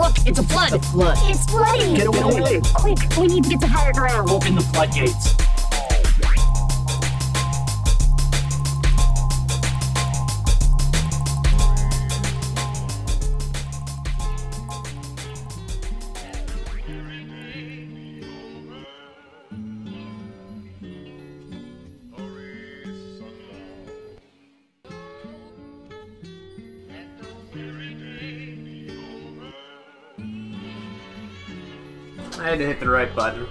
Look, it's a flood. Flood. It's flooding. Get away. Quick, we need to get to higher ground. Open the floodgates. To hit the right button.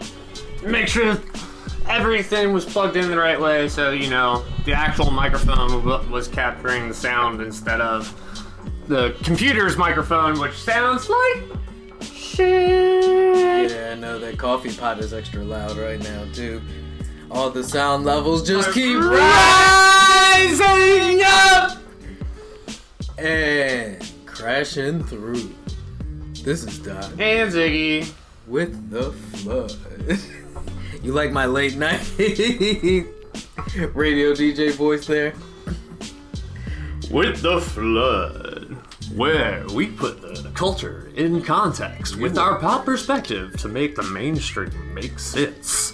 Make sure everything was plugged in the right way so, you know, the actual microphone was capturing the sound instead of the computer's microphone, which sounds like shit. Yeah, I know that coffee pot is extra loud right now too. All the sound levels just keep rising up and crashing through. This is Doc And Ziggy. With the flood. you like my late night radio DJ voice there? With the flood, where we put the culture in context with our pop perspective to make the mainstream make sense.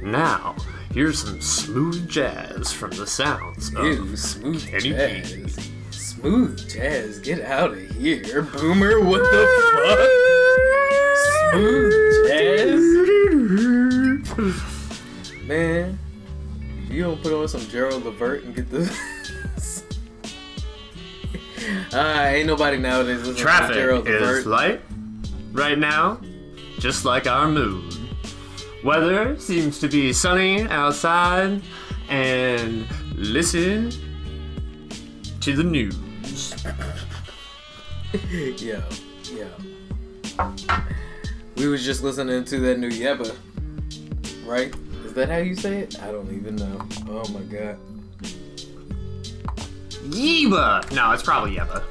Now, here's some smooth jazz from the sounds of Ew, smooth Kenny jazz. Smooth jazz, get out of here, boomer. What the fuck? Smooth jazz, man. You don't put on some Gerald Levert and get the. uh, ain't nobody nowadays listening to Traffic Gerald is light right now, just like our mood. Weather seems to be sunny outside, and listen to the news. Yo, yo. We was just listening to that new Yebba, right? Is that how you say it? I don't even know. Oh my god. Yebba! No, it's probably Yebba.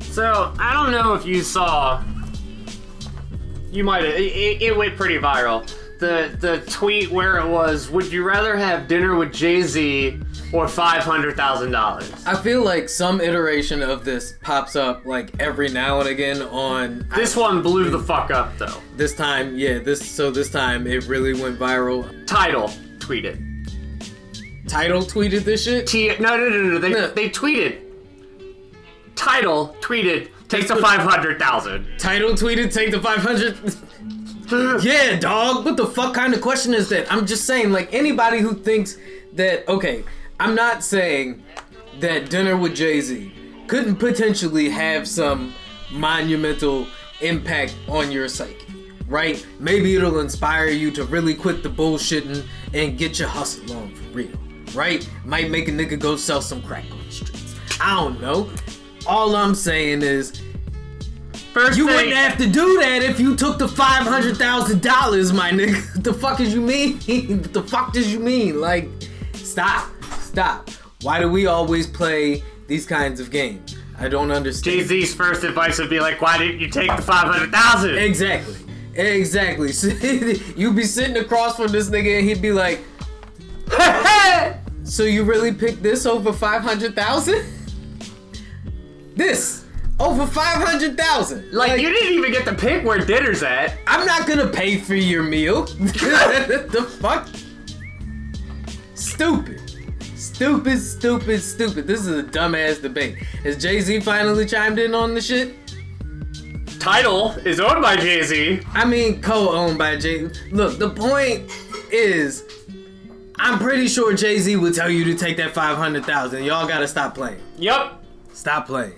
So, I don't know if you saw. You might have. It, it, it went pretty viral. The, the tweet where it was Would you rather have dinner with Jay Z or $500,000? I feel like some iteration of this pops up like every now and again on This one blew the fuck up, though. this time, yeah, this so this time it really went viral. Tidal tweeted. Tidal tweeted this shit. T- no, no, no, no. They, No. they tweeted. Tidal tweeted. Take the 500,000. Tidal tweeted take the 500. yeah, dog. What the fuck kind of question is that? I'm just saying like anybody who thinks that okay, I'm not saying that dinner with Jay-Z couldn't potentially have some monumental impact on your psyche, right? Maybe it'll inspire you to really quit the bullshitting and get your hustle on for real, right? Might make a nigga go sell some crack on the streets. I don't know. All I'm saying is First you thing, wouldn't have to do that if you took the five hundred thousand dollars, my nigga. What the fuck is you mean? what the fuck does you mean? Like, stop, stop. Why do we always play these kinds of games? I don't understand. Jay Z's first advice would be like, why didn't you take the 500,000? Exactly, exactly. You'd be sitting across from this nigga and he'd be like, "So you really picked this over five hundred thousand? This over five hundred thousand? like, you didn't even get to pick where dinner's at. I'm not gonna pay for your meal. the fuck? Stupid. Stupid, stupid, stupid. This is a dumbass debate. Has Jay Z finally chimed in on the shit? Tidal is owned by Jay Z. I mean, co-owned by Jay. Look, the point is, I'm pretty sure Jay Z would tell you to take that five hundred thousand. Y'all gotta stop playing. Yep. Stop playing.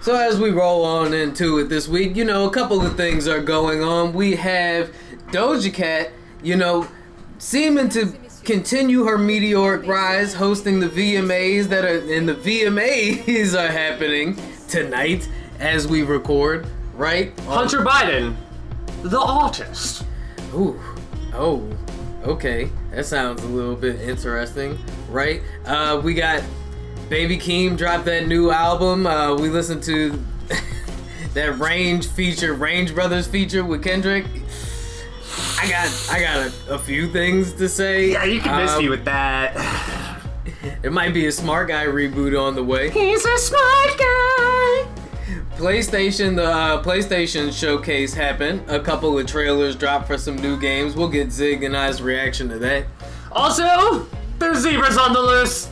So as we roll on into it this week, you know, a couple of things are going on. We have Doja Cat, you know, seeming to continue her meteoric rise, hosting the VMAs that are and the VMAs are happening tonight as we record, right? Hunter Biden, the artist. Ooh, oh, okay. That sounds a little bit interesting, right? Uh, we got Baby Keem dropped that new album. Uh, we listened to that Range feature, Range Brothers feature with Kendrick. I got, I got a, a few things to say. Yeah, you can miss Um, me with that. It might be a Smart Guy reboot on the way. He's a smart guy. PlayStation, the uh, PlayStation showcase happened. A couple of trailers dropped for some new games. We'll get Zig and I's reaction to that. Also, there's zebras on the loose.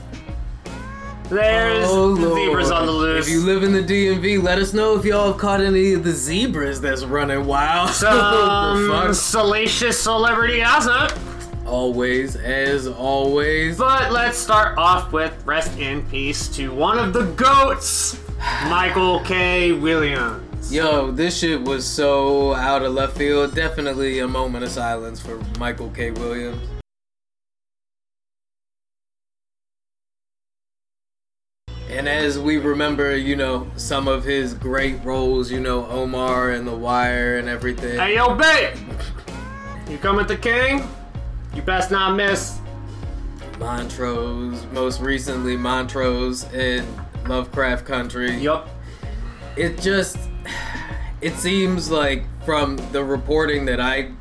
There's Oh, zebras on the loose. If you live in the DMV, let us know if y'all have caught any of the zebras that's running wild. Some fuck? salacious celebrity gossip. Always, as always. But let's start off with rest in peace to one of the goats, Michael K. Williams. Yo, this shit was so out of left field. Definitely a moment of silence for Michael K. Williams. And as we remember, you know, some of his great roles, you know, Omar and The Wire and everything. Hey, yo, babe! You come at the king? You best not miss. Montrose, most recently Montrose in Lovecraft Country. Yup. It just it seems like from the reporting that I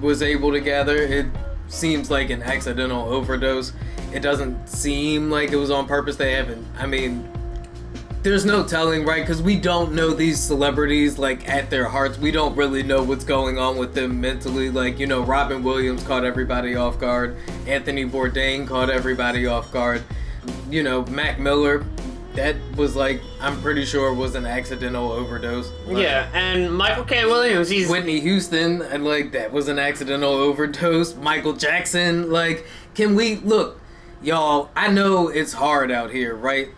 was able to gather, it seems like an accidental overdose. It doesn't seem like it was on purpose. They haven't. I mean, there's no telling, right? Because we don't know these celebrities like at their hearts. We don't really know what's going on with them mentally. Like, you know, Robin Williams caught everybody off guard. Anthony Bourdain caught everybody off guard. You know, Mac Miller, that was like, I'm pretty sure was an accidental overdose. Like, Yeah, and Michael K. Williams, he's. Whitney Houston, and like that was an accidental overdose. Michael Jackson, like, can we look, y'all? I know it's hard out here, right?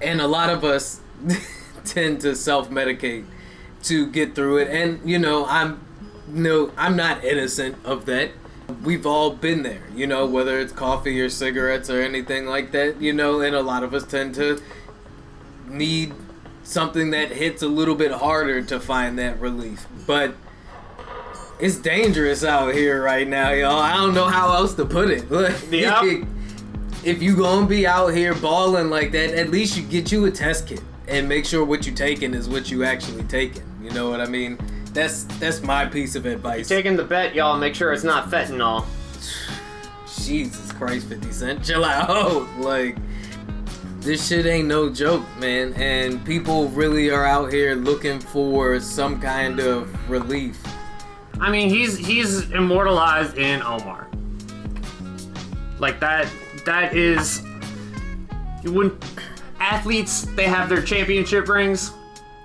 And a lot of us tend to self-medicate to get through it, and you know, I'm no, I'm not innocent of that. We've all been there, you know, whether it's coffee or cigarettes or anything like that, you know, and a lot of us tend to need something that hits a little bit harder to find that relief. But it's dangerous out here right now, y'all. I don't know how else to put it. Yep. if you gonna be out here balling like that, at least you get you a test kit and make sure what you taking is what you actually taking. You know what I mean? That's that's my piece of advice. Taking the bet, y'all. Make sure it's not fentanyl. Jesus Christ, 50 Cent, chill out. Like, this shit ain't no joke, man. And people really are out here looking for some kind of relief. I mean, he's he's immortalized in Omar. Like that. That is when athletes they have their championship rings.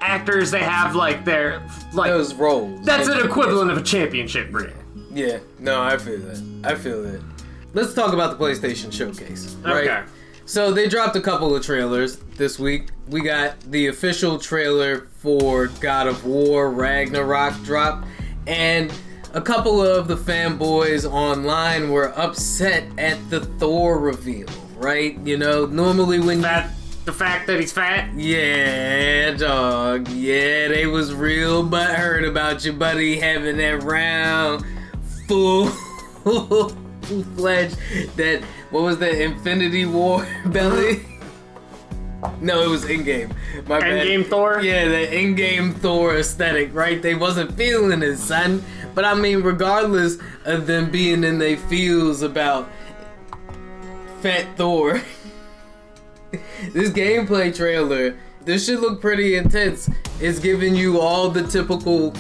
Actors they have like their like Those roles. that's an equivalent of a championship ring. Yeah, no, I feel that. I feel that. Let's talk about the PlayStation Showcase. Right? Okay. So they dropped a couple of trailers this week. We got the official trailer for God of War Ragnarok drop, and a couple of the fanboys online were upset at the Thor reveal. Right? You know, normally when That the fact that he's fat. yeah, dog. Yeah, they was real butthurt about your buddy having that round, full, fledged. That what was that Infinity War belly? No, it was in game. My bad. Endgame Thor? Yeah, the in-game Thor aesthetic, right? They wasn't feeling it, son. But I mean, regardless of them being in their feels about Fat Thor. this gameplay trailer, this should look pretty intense. It's giving you all the typical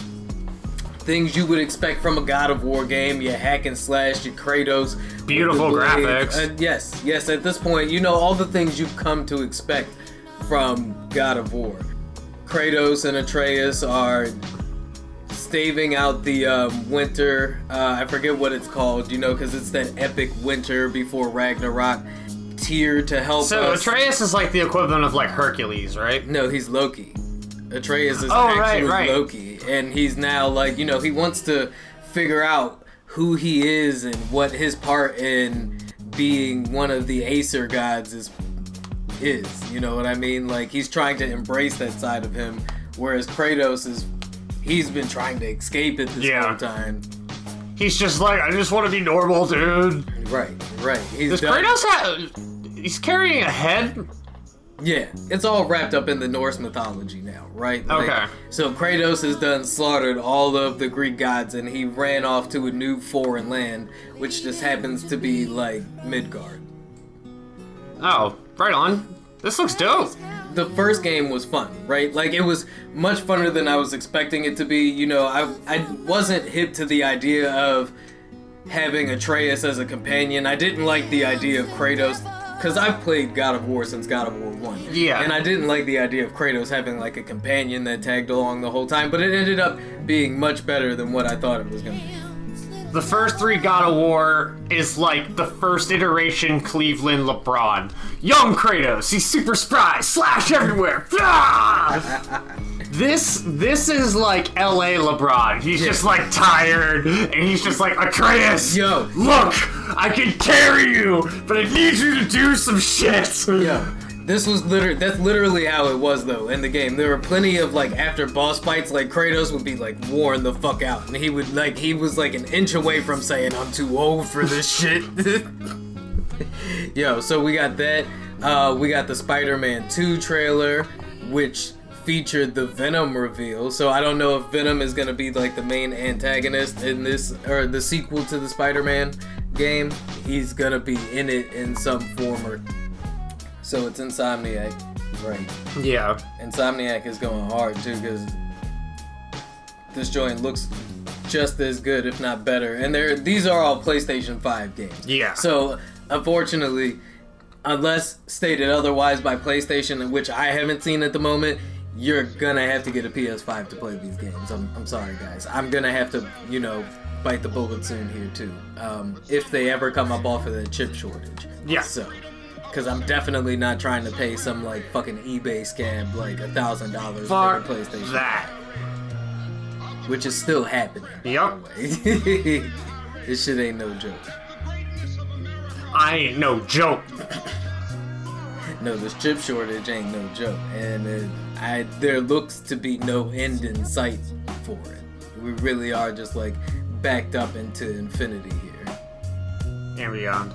things you would expect from a God of War game. Your hack and slash, your Kratos. Beautiful with the blade. graphics. Uh, yes, yes. At this point, you know all the things you've come to expect from God of War. Kratos and Atreus are staving out the um, winter. Uh, I forget what it's called, you know, because it's that epic winter before Ragnarok tier to help So us. Atreus is like the equivalent of like Hercules, right? No, he's Loki. Atreus is Oh, right, actually right. Loki, and he's now like you know he wants to figure out who he is and what his part in being one of the Aesir gods is. Is you know what I mean? Like he's trying to embrace that side of him, whereas Kratos is he's been trying to escape it this Yeah. whole time. He's just like, I just want to be normal, dude. Right, right. He's Does done- Kratos have? He's carrying a head. Yeah, it's all wrapped up in the Norse mythology now, right? Okay. So Kratos has done slaughtered all of the Greek gods, and he ran off to a new foreign land, which just happens to be like Midgard. Oh, right on. This looks dope. the first game was fun, right? Like it was much funner than I was expecting it to be. You know, I I wasn't hip to the idea of having Atreus as a companion. I didn't like the idea of Kratos because I've played God of War since God of War One. Yeah. and I didn't like the idea of Kratos having like a companion that tagged along the whole time. But it ended up being much better than what I thought it was gonna be. The first three God of War is like the first iteration Cleveland LeBron. Young Kratos, he's super spry, slash everywhere. Ah! This this is like LA LeBron. He's just like tired and he's just like Atreus. Yo. look, I can carry you, but I need you to do some shit. Yeah. This was literally that's literally how it was though in the game. There were plenty of like after boss fights, like Kratos would be like worn the fuck out, and he would like he was like an inch away from saying I'm too old for this shit. Yo, so we got that. Uh, we got the Spider-Man 2 trailer, which featured the Venom reveal. So I don't know if Venom is gonna be like the main antagonist in this or the sequel to the Spider-Man game. He's gonna be in it in some form or so it's Insomniac, right? Yeah. Insomniac is going hard too because this joint looks just as good, if not better. And they're these are all PlayStation 5 games. Yeah. So unfortunately, unless stated otherwise by PlayStation, which I haven't seen at the moment, you're gonna have to get a PS5 to play these games. I'm, I'm sorry, guys. I'm gonna have to, you know, bite the bullet soon here too. Um, if they ever come up off of the chip shortage. Yeah. So. Cause I'm definitely not trying to pay some like fucking eBay scam like a thousand dollars for a PlayStation, that. which is still happening. Yup. this shit ain't no joke. I ain't no joke. No, this chip shortage ain't no joke, and it, I there looks to be no end in sight for it. We really are just like backed up into infinity here. And beyond.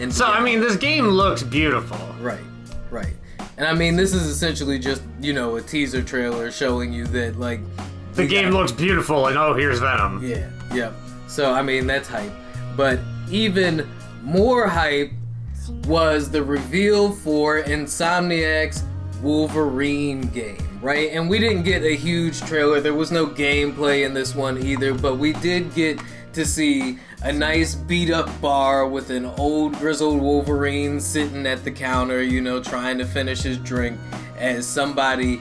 And So I mean, this game looks beautiful. right, right, and I mean this is essentially just you know a teaser trailer showing you that like The game got- looks beautiful, and oh, here's Venom. Yeah, yep. So I mean that's hype. But even more hype was the reveal for Insomniac's Wolverine game, right? And we didn't get a huge trailer. There was no gameplay in this one either, but we did get to see a nice beat up bar with an old grizzled Wolverine sitting at the counter, you know, trying to finish his drink as somebody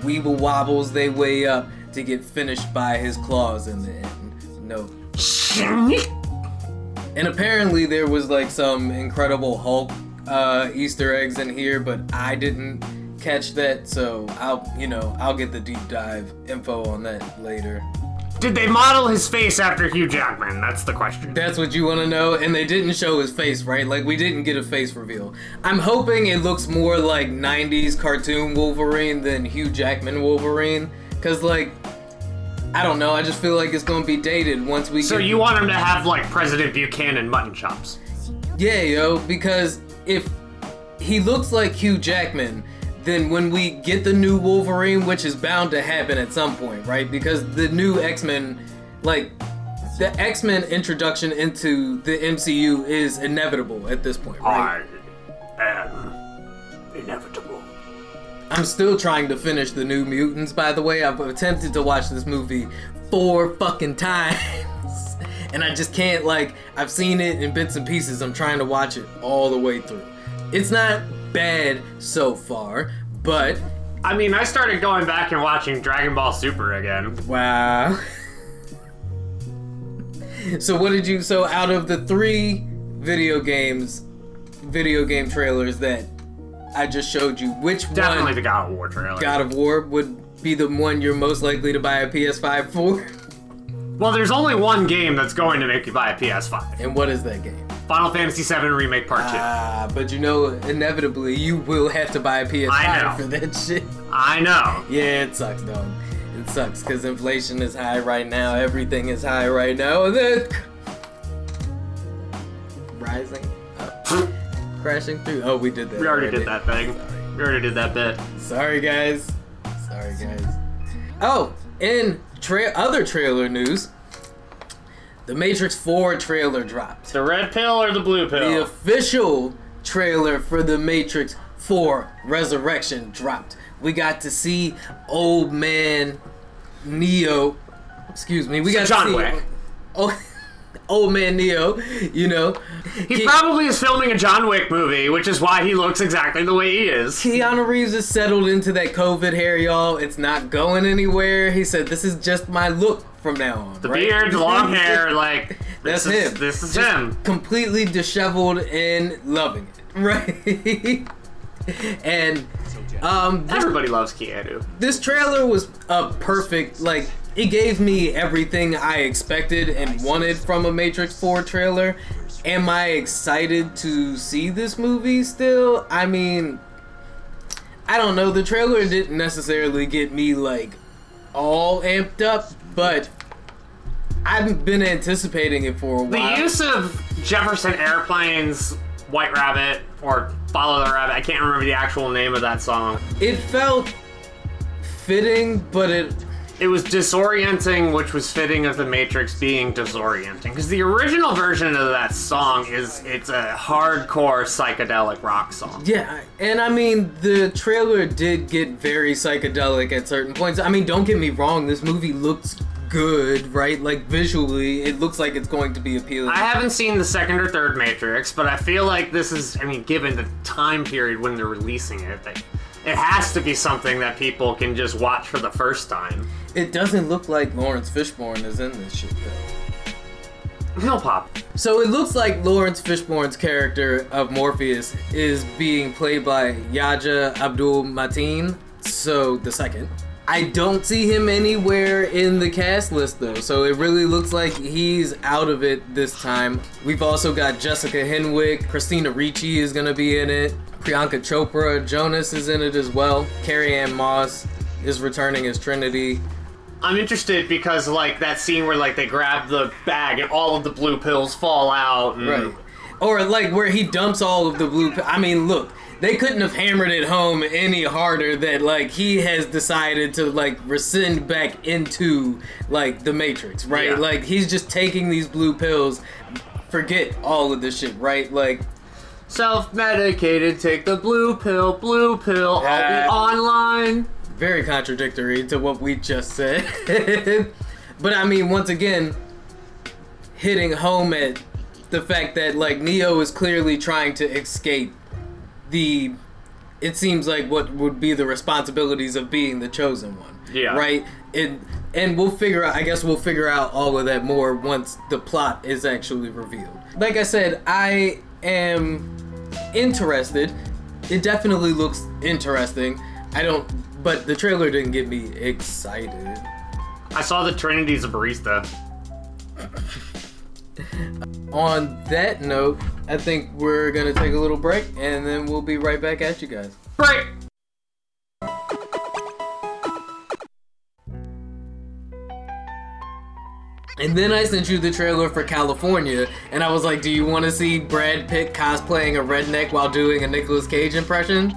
weeble wobbles their way up to get finished by his claws in the end. No. And apparently there was like some incredible Hulk uh, Easter eggs in here, but I didn't catch that, so I'll you know I'll get the deep dive info on that later. Did they model his face after Hugh Jackman? That's the question. That's what you want to know, and they didn't show his face, right? Like we didn't get a face reveal. I'm hoping it looks more like '90s cartoon Wolverine than Hugh Jackman Wolverine, cause like I don't know, I just feel like it's gonna be dated once we. So get you want him to have like President Buchanan mutton chops? Yeah, yo, because if he looks like Hugh Jackman, then when we get the new Wolverine, which is bound to happen at some point, right? Because the new X Men, like, the X Men introduction into the MCU is inevitable at this point, right? I am inevitable. I'm still trying to finish the New Mutants, by the way. I've attempted to watch this movie four fucking times. And I just can't, like, I've seen it in bits and pieces. I'm trying to watch it all the way through. It's not bad so far, but I mean, I started going back and watching Dragon Ball Super again. wow. so, what did you, so out of the three video games, video game trailers that I just showed you, which Definitely one? the God of War trailer. God of War would be the one you're most likely to buy a PS5 for? well, there's only one game that's going to make you buy a PS5. And what is that game? Final Fantasy VII Remake Part 2. Ah, but you know, inevitably, you will have to buy a PS5 I know. for that shit. I know. Yeah, it sucks, dog. It sucks because inflation is high right now. Everything is high right now. Rising, up, crashing through. Oh, we did that. We already did that thing. Sorry. We already did that bit. Sorry, guys. Sorry, guys. Oh, in tra- other trailer news, the Matrix 4 trailer dropped. The red pill or the blue pill? The official trailer for The Matrix 4 Resurrection dropped. We got to see old man Neo. Excuse me. We got John to see Wick. Oh, old man Neo. You know, He Ke- probably is filming a John Wick movie, which is why he looks exactly the way he is. Keanu Reeves is settled into that COVID hair, y'all. It's not going anywhere. He said, "This is just my look from now on." The beard, the long hair, like That's this is, him. This is Just him. completely disheveled and loving it, right? and um, this, Everybody loves Keanu. this trailer was a perfect like. It gave me everything I expected and wanted from a Matrix 4 trailer. Am I excited to see this movie still? I mean, I don't know. The trailer didn't necessarily get me like all amped up, but I've been anticipating it for a while. The use of Jefferson Airplane's White Rabbit or Follow the Rabbit, I can't remember the actual name of that song. it felt fitting, but it It was disorienting, which was fitting of the Matrix being disorienting. Because the original version of that song is it's a hardcore psychedelic rock song. yeah, and I mean the trailer did get very psychedelic at certain points. I mean, don't get me wrong, this movie looks good, right? Like visually, it looks like it's going to be appealing. I haven't seen the second or third Matrix, but I feel like this is, I mean, given the time period when they're releasing it, they, it has to be something that people can just watch for the first time. It doesn't look like Laurence Fishburne is in this shit though. He'll pop. So it looks like Laurence Fishburne's character of Morpheus is being played by Yahya Abdul-Mateen. So the second. I don't see him anywhere in the cast list though, so it really looks like he's out of it this time. We've also got Jessica Henwick, Christina Ricci is gonna be in it, Priyanka Chopra, Jonas is in it as well, Carrie-Anne Moss is returning as Trinity. I'm interested because, like, that scene where, like, they grab the bag and all of the blue pills fall out. And Right. Or like where he dumps all of the blue. I mean, look, they couldn't have hammered it home any harder that like he has decided to like rescind back into like the Matrix, right? Yeah. Like he's just taking these blue pills. Forget all of this shit, right? Like Self medicated, take the blue pill, blue pill, Yeah. I'll be online. very contradictory to what we just said. but I mean, once again, hitting home at the fact that like Neo is clearly trying to escape the it seems like what would be the responsibilities of being the chosen one. Yeah. Right? And and we'll figure out I guess we'll figure out all of that more once the plot is actually revealed. Like I said, I am interested. It definitely looks interesting. I don't but the trailer didn't get me excited. I saw that Trinity's a barista. On that note, I think we're gonna take a little break and then we'll be right back at you guys. Right. And then I sent you the trailer for Kalifornia, and I was like, "Do you want to see Brad Pitt cosplaying a redneck while doing a Nicolas Cage impression?"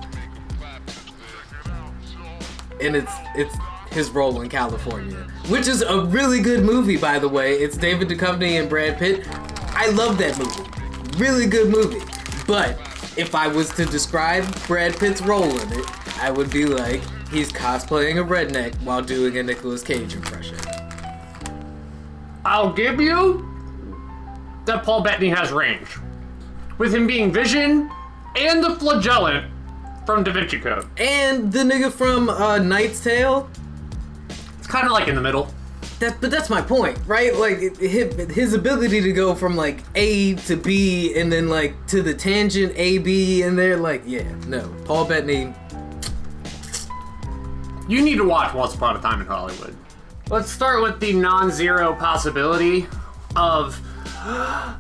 And it's it's his role in Kalifornia, which is a really good movie, by the way. It's David Duchovny and Brad Pitt. I love that movie, really good movie. But if I was to describe Brad Pitt's role in it, I would be like, he's cosplaying a redneck while doing a Nicolas Cage impression. I'll give you that Paul Bettany has range. With him being Vision and the Flagellant from Da Vinci Code. And the nigga from uh, Knight's Tale. It's kind of like in the middle. That, but that's my point, right? Like his, his ability to go from like A to B and then like to the tangent A B and they're like, yeah, no, Paul Bettany. You need to watch Once Upon a Time in Hollywood. Let's start with the non-zero possibility of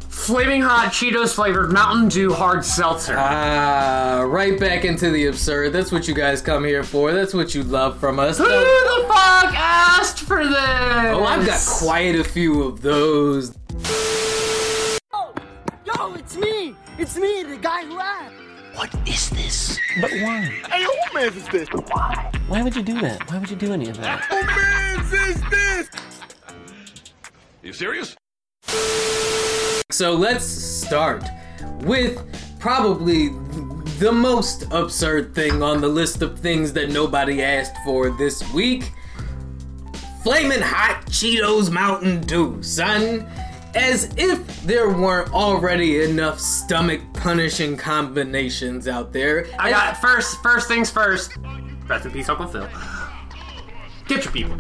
flaming hot Cheetos flavored Mountain Dew hard seltzer. Ah, right back into the absurd. That's what you guys come here for. That's what you love from us. Who the fuck asked for this? Oh, I've got quite a few of those. Yo, it's me! It's me, the guy who asked! What is this? But why? Hey, who man is this? Why? Why would you do that? Why would you do any of that? Who man is this? You serious? So let's start with probably the most absurd thing on the list of things that nobody asked for this week. Flaming hot Cheetos Mountain Dew, son. As if there weren't already enough stomach punishing combinations out there. I got first. First things first. Rest in peace, Uncle Phil. Get your people.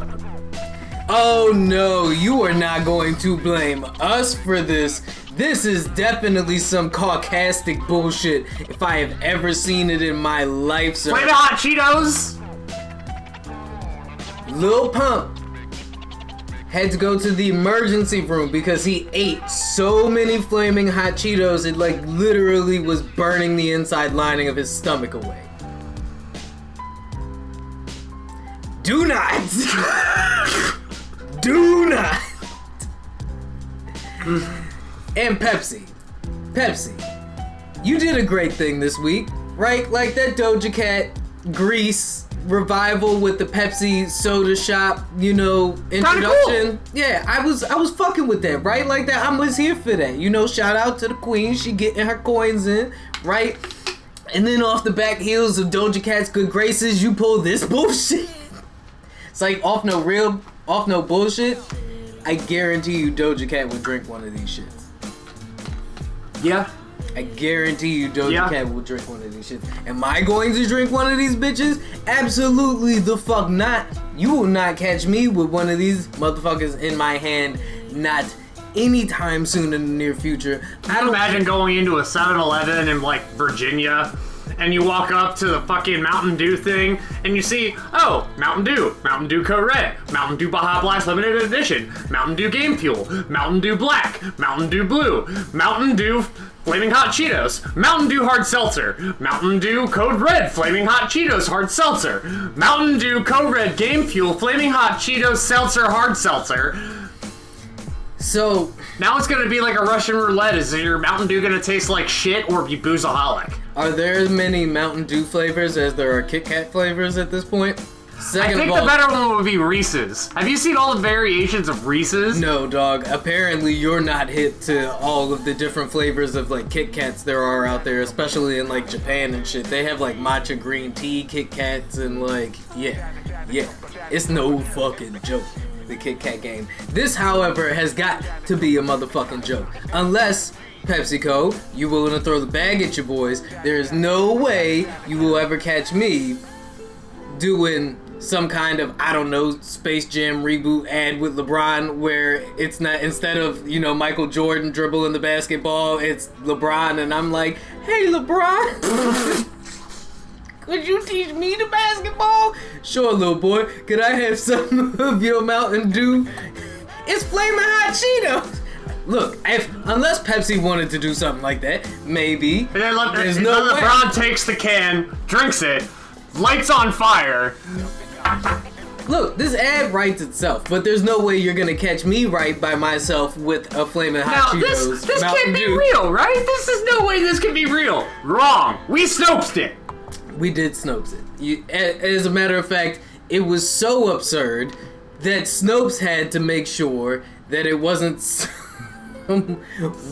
Oh no, you are not going to blame us for this. This is definitely some caucastic bullshit if I have ever seen it in my life, sir. Flamin' hot Cheetos. Lil Pump had to go to the emergency room because he ate so many flaming hot Cheetos it like literally was burning the inside lining of his stomach away. Do not! Do not! and Pepsi. Pepsi. You did a great thing this week, right? Like that Doja Cat Grease revival with the Pepsi soda shop, you know, introduction. Cool. Yeah, I was I was fucking with that, right? Like that I was here for that. You know, shout out to the queen, she getting her coins in, right? And then off the back heels of Doja Cat's good graces, you pull this bullshit. It's like off no real off no bullshit. I guarantee you Doja Cat would drink one of these shits. Yeah. I guarantee you Doja Yeah. Cat will drink one of these shits. Am I going to drink one of these bitches? Absolutely the fuck not. You will not catch me with one of these motherfuckers in my hand. Not anytime soon in the near future. I don't Imagine going into a 7-Eleven in like Virginia, and you walk up to the fucking Mountain Dew thing, and you see, oh, Mountain Dew, Mountain Dew Code Red, Mountain Dew Baja Blast Limited Edition, Mountain Dew Game Fuel, Mountain Dew Black, Mountain Dew Blue, Mountain Dew Flaming Hot Cheetos, Mountain Dew Hard Seltzer, Mountain Dew Code Red Flaming Hot Cheetos Hard Seltzer, Mountain Dew Code Red Game Fuel Flaming Hot Cheetos Seltzer Hard Seltzer. So Now it's gonna be like a Russian roulette. Is your Mountain Dew gonna taste like shit or be boozaholic? are there as many Mountain Dew flavors as there are Kit Kat flavors at this point? I Second think of all, the better one would be Reese's. Have you seen all the variations of Reese's? No, dog. Apparently, you're not hit to all of the different flavors of like Kit Kats there are out there, especially in like Japan and shit. They have like matcha green tea Kit Kats and like, yeah, yeah. It's no fucking joke. The Kit Kat game. This, however, has got to be a motherfucking joke. Unless PepsiCo, you willing to throw the bag at your boys, there is no way you will ever catch me doing some kind of I don't know Space Jam reboot ad with LeBron where it's not instead of you know Michael Jordan dribbling the basketball it's LeBron and I'm like hey LeBron could you teach me the basketball sure little boy could I have some of your Mountain Dew it's flaming hot Cheetos look if unless Pepsi wanted to do something like that maybe And then, Le- There's no then way. LeBron takes the can, drinks it, lights on fire. Look, this ad writes itself, but there's no way you're gonna catch me right by myself with a flaming Now hot this Cheetos. this Mountain can't be Dew. real, right? This is no way this can be real. Wrong. We Snopes it. We did Snopes it. You, as a matter of fact, it was so absurd that Snopes had to make sure that it wasn't some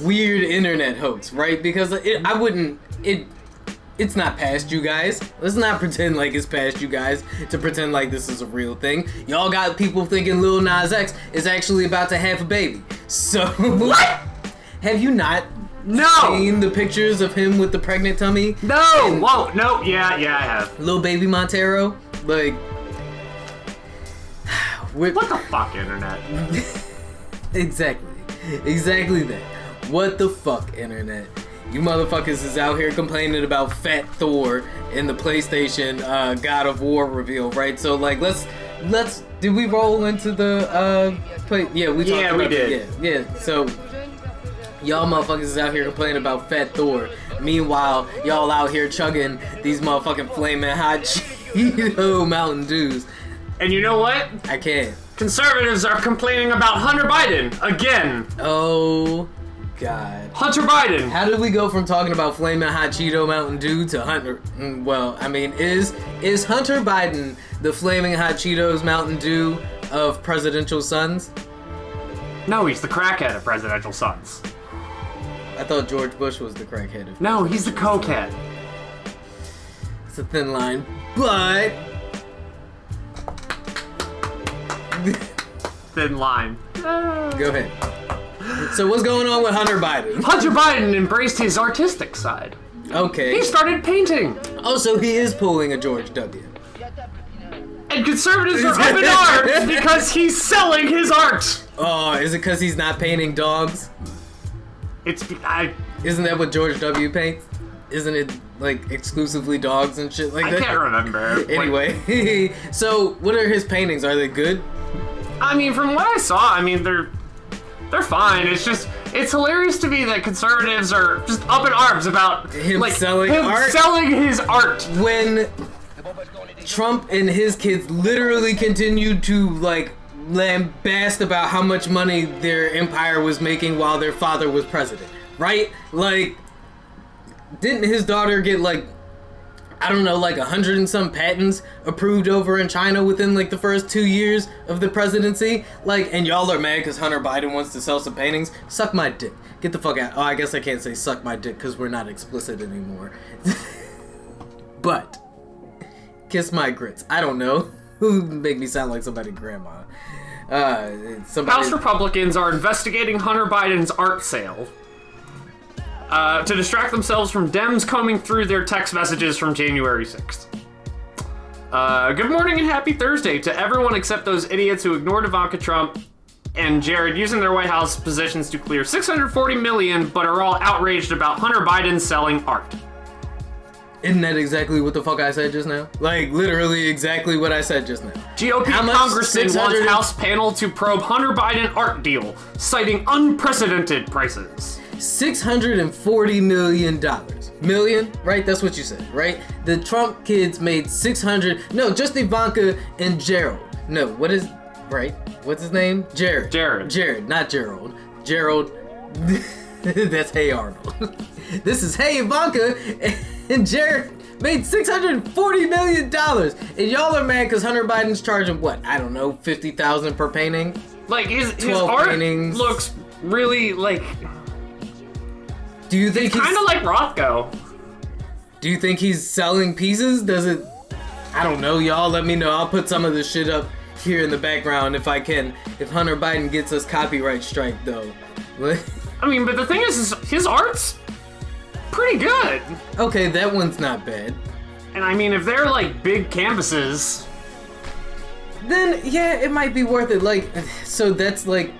weird internet hoax, right? Because it, I wouldn't. It it's not past you guys. Let's not pretend like it's past you guys to pretend like this is a real thing. Y'all got people thinking Lil Nas X is actually about to have a baby. So What? Have you not No. seen the pictures of him with the pregnant tummy? No. Whoa. No. Yeah. Yeah. I have. Little Baby Montero, like. with- What the fuck, internet? Exactly. Exactly that. What the fuck, internet? You motherfuckers is out here complaining about Fat Thor in the PlayStation uh, God of War reveal, right? So like, let's let's. Did we roll into the uh play? Yeah, we talked Yeah, we did. It. Yeah, yeah. So y'all motherfuckers is out here complaining about Fat Thor. Meanwhile, y'all out here chugging these motherfucking flaming hot Cheeto Mountain Dews. And you know what? I can't. Conservatives are complaining about Hunter Biden again. Oh God. Hunter Biden. How did we go from talking about flaming hot Cheeto Mountain Dew to Hunter? mm, Well, I mean, is is Hunter Biden the flaming hot Cheetos Mountain Dew of presidential sons? No, he's the crackhead of presidential sons. I thought George Bush was the crackhead. No, he's the cokehead. It's a thin line, but Thin line. go ahead. So what's going on with Hunter Biden? Hunter Biden embraced his artistic side. Okay. He started painting. Oh, also, he is pulling a George W. And conservatives are up in arms because he's selling his art. Oh, is it because he's not painting dogs? It's I Isn't that what George W. paints? Isn't it like exclusively dogs and shit like I that? I can't remember. Anyway, so what are his paintings? Are they good? I mean, from what I saw, I mean they're they're fine. It's just it's hilarious to me that conservatives are just up in arms about Him like selling him art? selling his art. When Trump and his kids literally continued to like lambast about how much money their empire was making while their father was president, right? Like, didn't his daughter get like I don't know, like a hundred and some patents approved over in China within like the first two years of the presidency. Like, and y'all are mad because Hunter Biden wants to sell some paintings. Suck my dick. Get the fuck out. Oh, I guess I can't say suck my dick because we're not explicit anymore. but kiss my grits. I don't know. Who make me sound like somebody grandma? Uh, somebody. House Republicans are investigating Hunter Biden's art sale uh, to distract themselves from Dems combing through their text messages from January 6th. Uh, good morning and happy Thursday to everyone except those idiots who ignored Ivanka Trump and Jared using their White House positions to clear 640 million, but are all outraged about Hunter Biden selling art. Isn't that exactly what the fuck I said just now? Like literally exactly what I said just now. GOP How much? congressman 600 wants House panel to probe Hunter Biden art deal, citing unprecedented prices. Six hundred and forty million dollars. Million, right? That's what you said, right? The Trump kids made six hundred. No, just Ivanka and Gerald. No, what is right? What's his name? Jared. Jared. Jared, not Gerald. Gerald. That's Hey Arnold. this is Hey Ivanka and Jared made six hundred and forty million dollars, and y'all are mad because Hunter Biden's charging what? I don't know, fifty thousand per painting. Like his his art paintings. looks really like Do you think he's kind of like Rothko. Do you think he's selling pieces? Does it? I don't know, y'all. Let me know. I'll put some of the shit up here in the background if I can. If Hunter Biden gets us copyright strike, though. What? I mean, but the thing is, is his art's pretty good. okay, that one's not bad. And I mean, if they're like big canvases, Then yeah, it might be worth it. Like, so that's like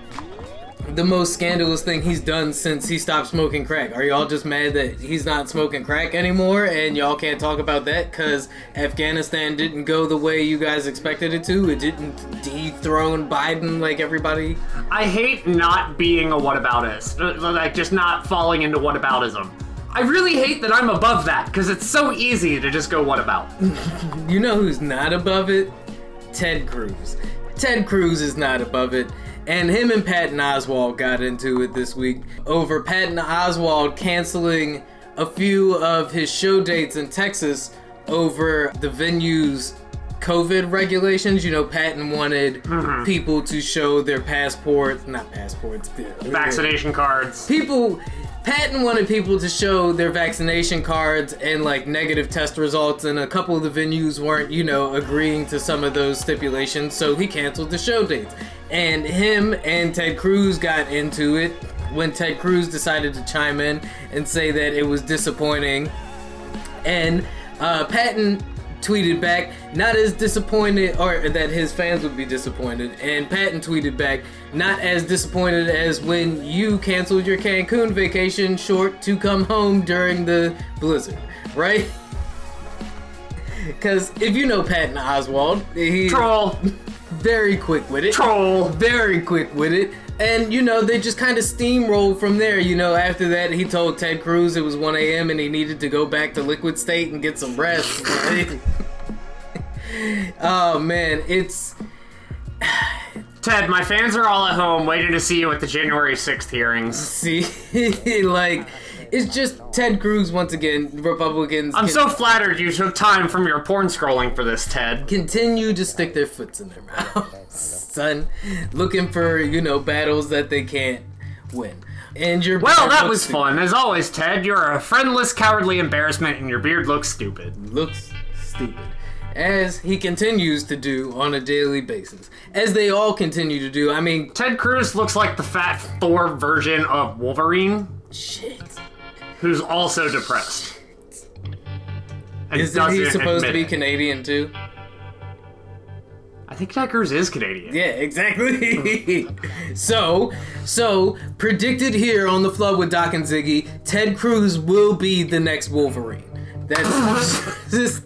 the most scandalous thing he's done since he stopped smoking crack. Are y'all just mad that he's not smoking crack anymore and y'all can't talk about that because Afghanistan didn't go the way you guys expected it to? It didn't dethrone Biden like everybody? I hate not being a whataboutism. Uh, Like just not falling into whataboutism. I really hate that I'm above that because it's so easy to just go what about. You know who's not above it? Ted Cruz. Ted Cruz is not above it. And him and Patton Oswalt got into it this week over Patton Oswalt canceling a few of his show dates in Texas over the venue's COVID regulations. You know, Patton wanted mm-hmm. people to show their passports, not passports, Vaccination cards. people Patton wanted people to show their vaccination cards and like negative test results, and a couple of the venues weren't, you know, agreeing to some of those stipulations, so he canceled the show dates. And him and Ted Cruz got into it when Ted Cruz decided to chime in and say that it was disappointing. And uh, Patton tweeted back, not as disappointed, or that his fans would be disappointed. And Patton tweeted back, not as disappointed as when you canceled your Cancun vacation short to come home during the blizzard, right? Because if you know Patton Oswalt, he's Troll. very quick with it Troll. very quick with it. And you know, they just kind of steamrolled from there. You know, after that, he told Ted Cruz it was 1 a.m. and he needed to go back to liquid state and get some rest. oh man, it's Ted, my fans are all at home waiting to see you at the January 6th hearings. see, like, it's just Ted Cruz once again. Republicans I'm so flattered you took time from your porn scrolling for this, Ted. continue to stick their foots in their mouth, son, looking for you know battles that they can't win. And your Well, that was stupid. fun. As always, Ted, you're a friendless, cowardly embarrassment and your beard looks stupid. Looks stupid. As he continues to do on a daily basis. As they all continue to do. I mean, Ted Cruz looks like the fat Thor version of Wolverine, shit. who's also depressed. And Isn't he doesn't supposed to be it. Canadian too? I think Ted Cruz is Canadian. Yeah, exactly. so, so predicted here on the flood with Doc and Ziggy, Ted Cruz will be the next Wolverine. That's just,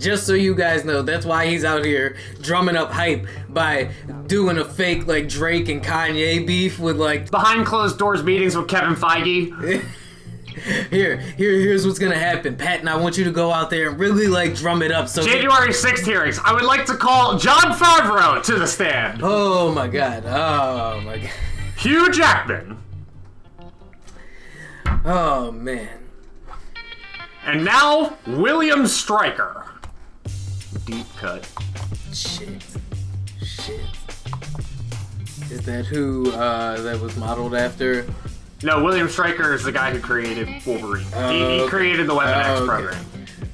just so you guys know. That's why he's out here drumming up hype by doing a fake like Drake and Kanye beef with like Behind closed doors meetings with Kevin Feige. here, here, here's what's gonna happen, Pat, and I want you to go out there and really like drum it up. So January 6th hearings. I would like to call Jon Favreau to the stand. Oh my god. Oh my god. Hugh Jackman. Oh man. And now, William Stryker. Deep cut. Shit. Shit. Is that who uh, that was modeled after? No, William Stryker is the guy who created Wolverine. he, he okay. created the Weapon Oh, X okay. program.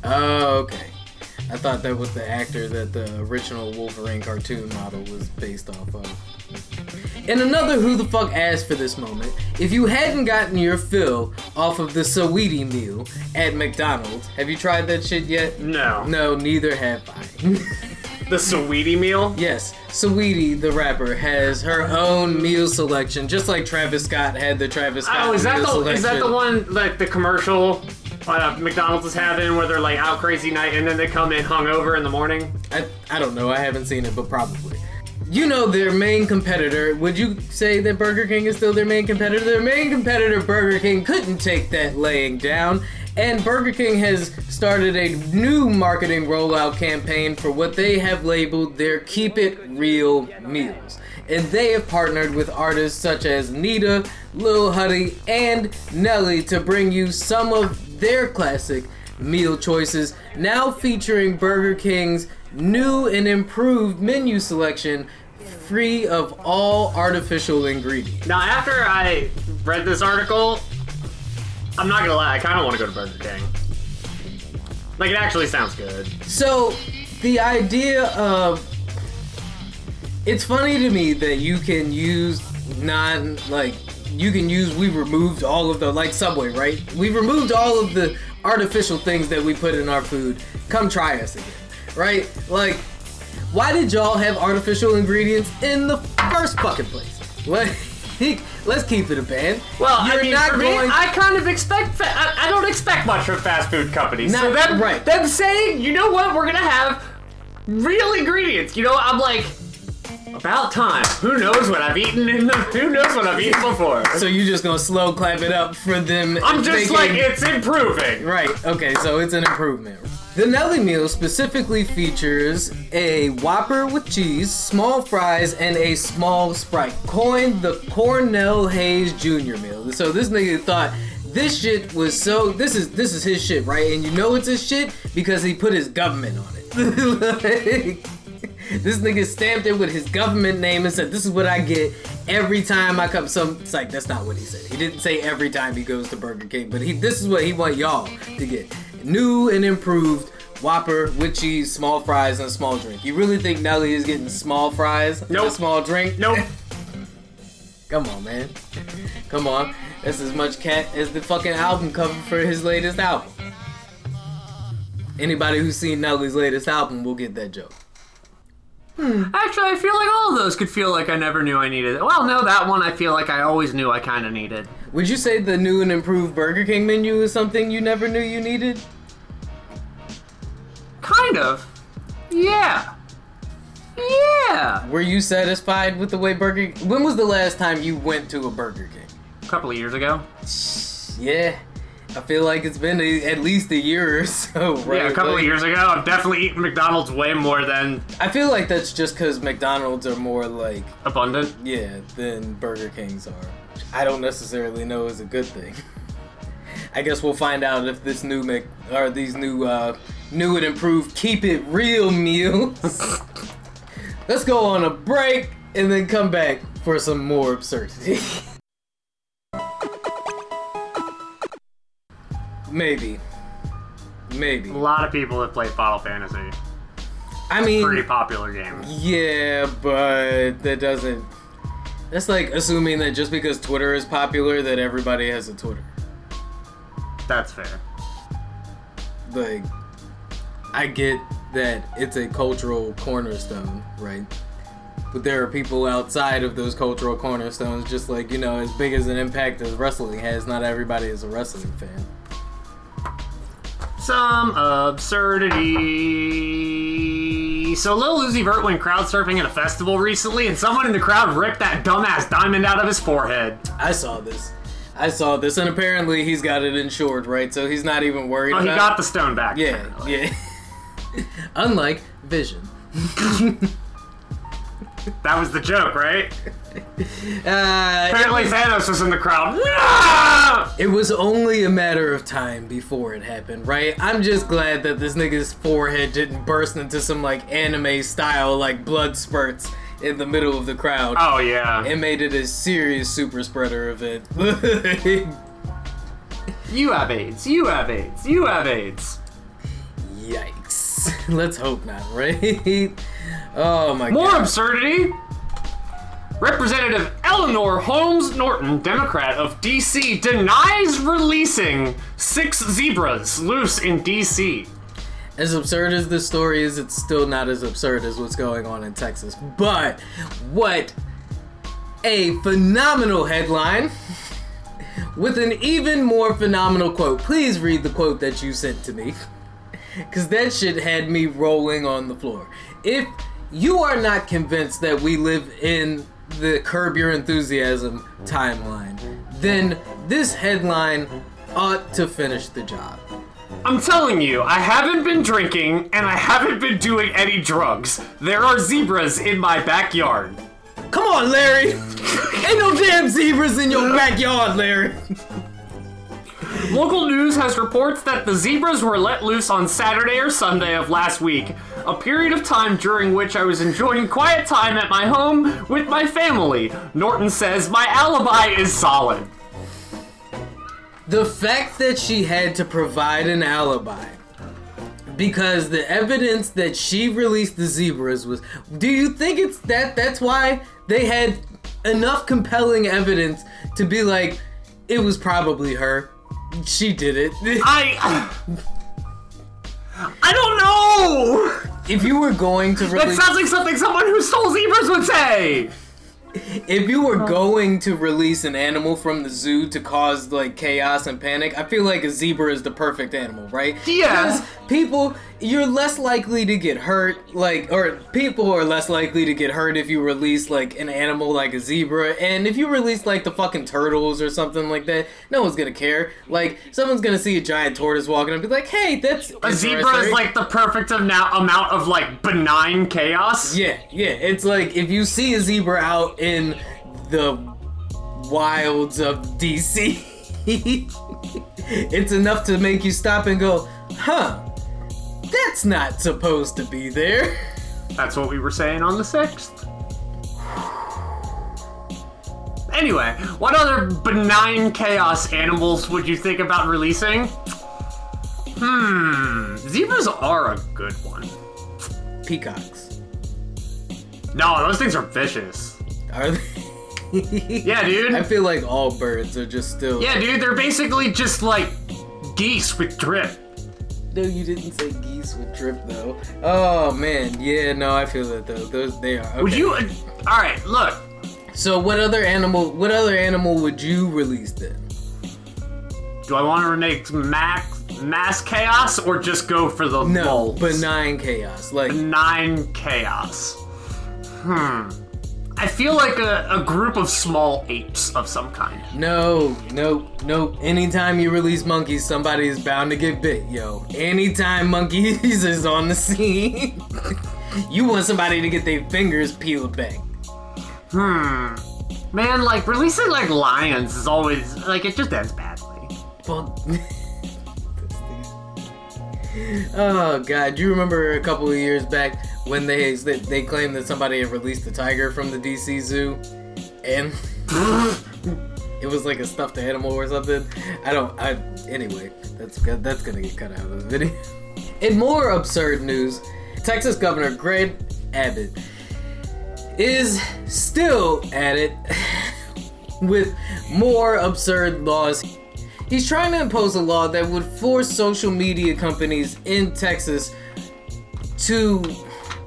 Oh, okay. I thought that was the actor that the original Wolverine cartoon model was based off of. And another who the fuck asked for this moment. If you hadn't gotten your fill off of the Saweetie meal at McDonald's, have you tried that shit yet? No. No, neither have I. The Sweetie meal? Yes, Saweetie, the rapper, has her own meal selection, just like Travis Scott had the Travis Scott Oh, is that meal the selection. is that the one like the commercial uh, McDonald's is having where they're like out crazy night and then they come in hungover in the morning? I, I don't know, I haven't seen it, but probably. You know their main competitor. Would you say that Burger King is still their main competitor? Their main competitor, Burger King, couldn't take that laying down. And Burger King has started a new marketing rollout campaign for what they have labeled their Keep It Real meals. And they have partnered with artists such as Anitta, Lil Huddy, and Nelly to bring you some of their classic meal choices, now featuring Burger King's new and improved menu selection, free of all artificial ingredients. Now, after I read this article, I'm not gonna lie, I kind of want to go to Burger King. Like, it actually sounds good. So, the idea of it's funny to me that you can use non like you can use we removed all of the like Subway, right? We removed all of the artificial things that we put in our food. Come try us again, right? Like, why did y'all have artificial ingredients in the first fucking place? Like, let's keep it a band. Well, You're I mean, not for going. I kind of expect. Fa- I, I don't expect much from fast food companies. so Not- them, right. them saying, you know what, we're gonna have real ingredients. You know, I'm like, about time. Who knows what I've eaten in the? Who knows what I've eaten before? so you're just gonna slow clap it up for them? I'm just like, it's improving. Right, okay, so it's an improvement. The Nelly meal specifically features a Whopper with cheese, small fries, and a small Sprite. Coined the Cornell Haynes Jr. meal. So this nigga thought this shit was so this is this is his shit, right? And you know it's his shit because he put his government on it. Like, this nigga stamped it with his government name and said, "This is what I get every time I come." Some it's like that's not what he said. He didn't say every time he goes to Burger King, but he this is what he want y'all to get: new and improved Whopper with cheese, small fries, and a small drink. You really think Nelly is getting small fries and a Nope. small drink? Nope. Come on, man. Come on. That's as much cat as the fucking album cover for his latest album. Anybody who's seen Nelly's latest album will get that joke. Hmm. Actually, I feel like all of those could feel like I never knew I needed. Well, no, that one I feel like I always knew I kind of needed. Would you say the new and improved Burger King menu is something you never knew you needed? Kind of. Yeah. Yeah. Were you satisfied with the way Burger When was the last time you went to a Burger King? A couple of years ago. Yeah. I feel like it's been a, at least a year or so, right? Yeah, a couple Like, of years ago. I've definitely eaten McDonald's way more than I feel like that's just because McDonald's are more like, abundant. yeah, than Burger Kings are. I don't necessarily know is a good thing. I guess we'll find out if this new Mc or these new uh new and improved keep it real meals. Let's go on a break and then come back for some more absurdity. Maybe. maybe. A lot of people have played Final Fantasy. I mean, Pretty popular game. yeah, but that doesn't. That's like assuming that just because Twitter is popular, that everybody has a Twitter. That's fair. Like, I get that it's a cultural cornerstone, right? But there are people outside of those cultural cornerstones, just like, you know, as big as an impact as wrestling has, not everybody is a wrestling fan. Some absurdity. So Lil Uzi Vert went crowd surfing at a festival recently, and someone in the crowd ripped that dumbass diamond out of his forehead. I saw this. I saw this, and apparently he's got it insured, right? So he's not even worried Oh, he got the stone back. Yeah, apparently. yeah. Unlike Vision. That was the joke, right? Uh, Apparently Thanos was in the crowd. It was only a matter of time before it happened, right? I'm just glad that this nigga's forehead didn't burst into some like anime style like blood spurts in the middle of the crowd. Oh yeah. It made it a serious super spreader event. You have AIDS. You have AIDS. You have AIDS. Yikes. Let's hope not, right? Oh my More god. absurdity. Representative Eleanor Holmes Norton, Democrat of DC, denies releasing six zebras loose in DC. As absurd as this story is, it's still not as absurd as what's going on in Texas. But what a phenomenal headline with an even more phenomenal quote. Please read the quote that you sent to me. Because that shit had me rolling on the floor. If you are not convinced that we live in the Curb Your Enthusiasm timeline, then this headline ought to finish the job. I'm telling you, I haven't been drinking and I haven't been doing any drugs. There are zebras in my backyard. Come on, Larry! Ain't no damn zebras in your backyard, Larry! Local news has reports that the zebras were let loose on Saturday or Sunday of last week, a period of time during which I was enjoying quiet time at my home with my family. Norton says my alibi is solid. The fact that she had to provide an alibi because the evidence that she released the zebras was do you think it's that that's why they had enough compelling evidence to be like it was probably her she did it I. I don't know! if you were going to release- That sounds like something someone who stole zebras would say! if you were going to release an animal from the zoo to cause like chaos and panic, I feel like a zebra is the perfect animal, right? Yeah. Because people, you're less likely to get hurt, like, or people are less likely to get hurt if you release like an animal like a zebra, and if you release like the fucking turtles or something like that, no one's gonna care. Like, someone's gonna see a giant tortoise walking and be like, "Hey, that's A zebra is like the perfect amount amount of like benign chaos. Yeah, yeah. It's like if you see a zebra out in the wilds of DC, it's enough to make you stop and go, huh, that's not supposed to be there. That's what we were saying on the 6th. Anyway, what other benign chaos animals would you think about releasing? Hmm, zebras are a good one. Peacocks. No, those things are vicious. Are they? Yeah, dude. I feel like all birds are just still. Yeah, dude, they're basically just like geese with drip. No, you didn't say geese with drip though. Oh man, yeah, no, I feel that though. Those they are. Would you? Uh, all right, look. So what other animal? What other animal would you release then? Do I want to remake max mass chaos or just go for the No, lulz? benign chaos. Like Nine chaos. Hmm. I feel like a, a group of small apes of some kind. No, no, no. Anytime you release monkeys, somebody is bound to get bit, yo. Anytime monkeys is on the scene, you want somebody to get their fingers peeled back. Hmm. Man, like releasing like lions is always like it just ends badly. Well, oh god, do you remember a couple of years back when they they, claimed that somebody had released a tiger from the DC Zoo, and it was like a stuffed animal or something. I don't. I anyway. That's. That's gonna get cut out of the video. In more absurd news, Texas Governor Greg Abbott is still at it with more absurd laws. He's trying to impose a law that would force social media companies in Texas to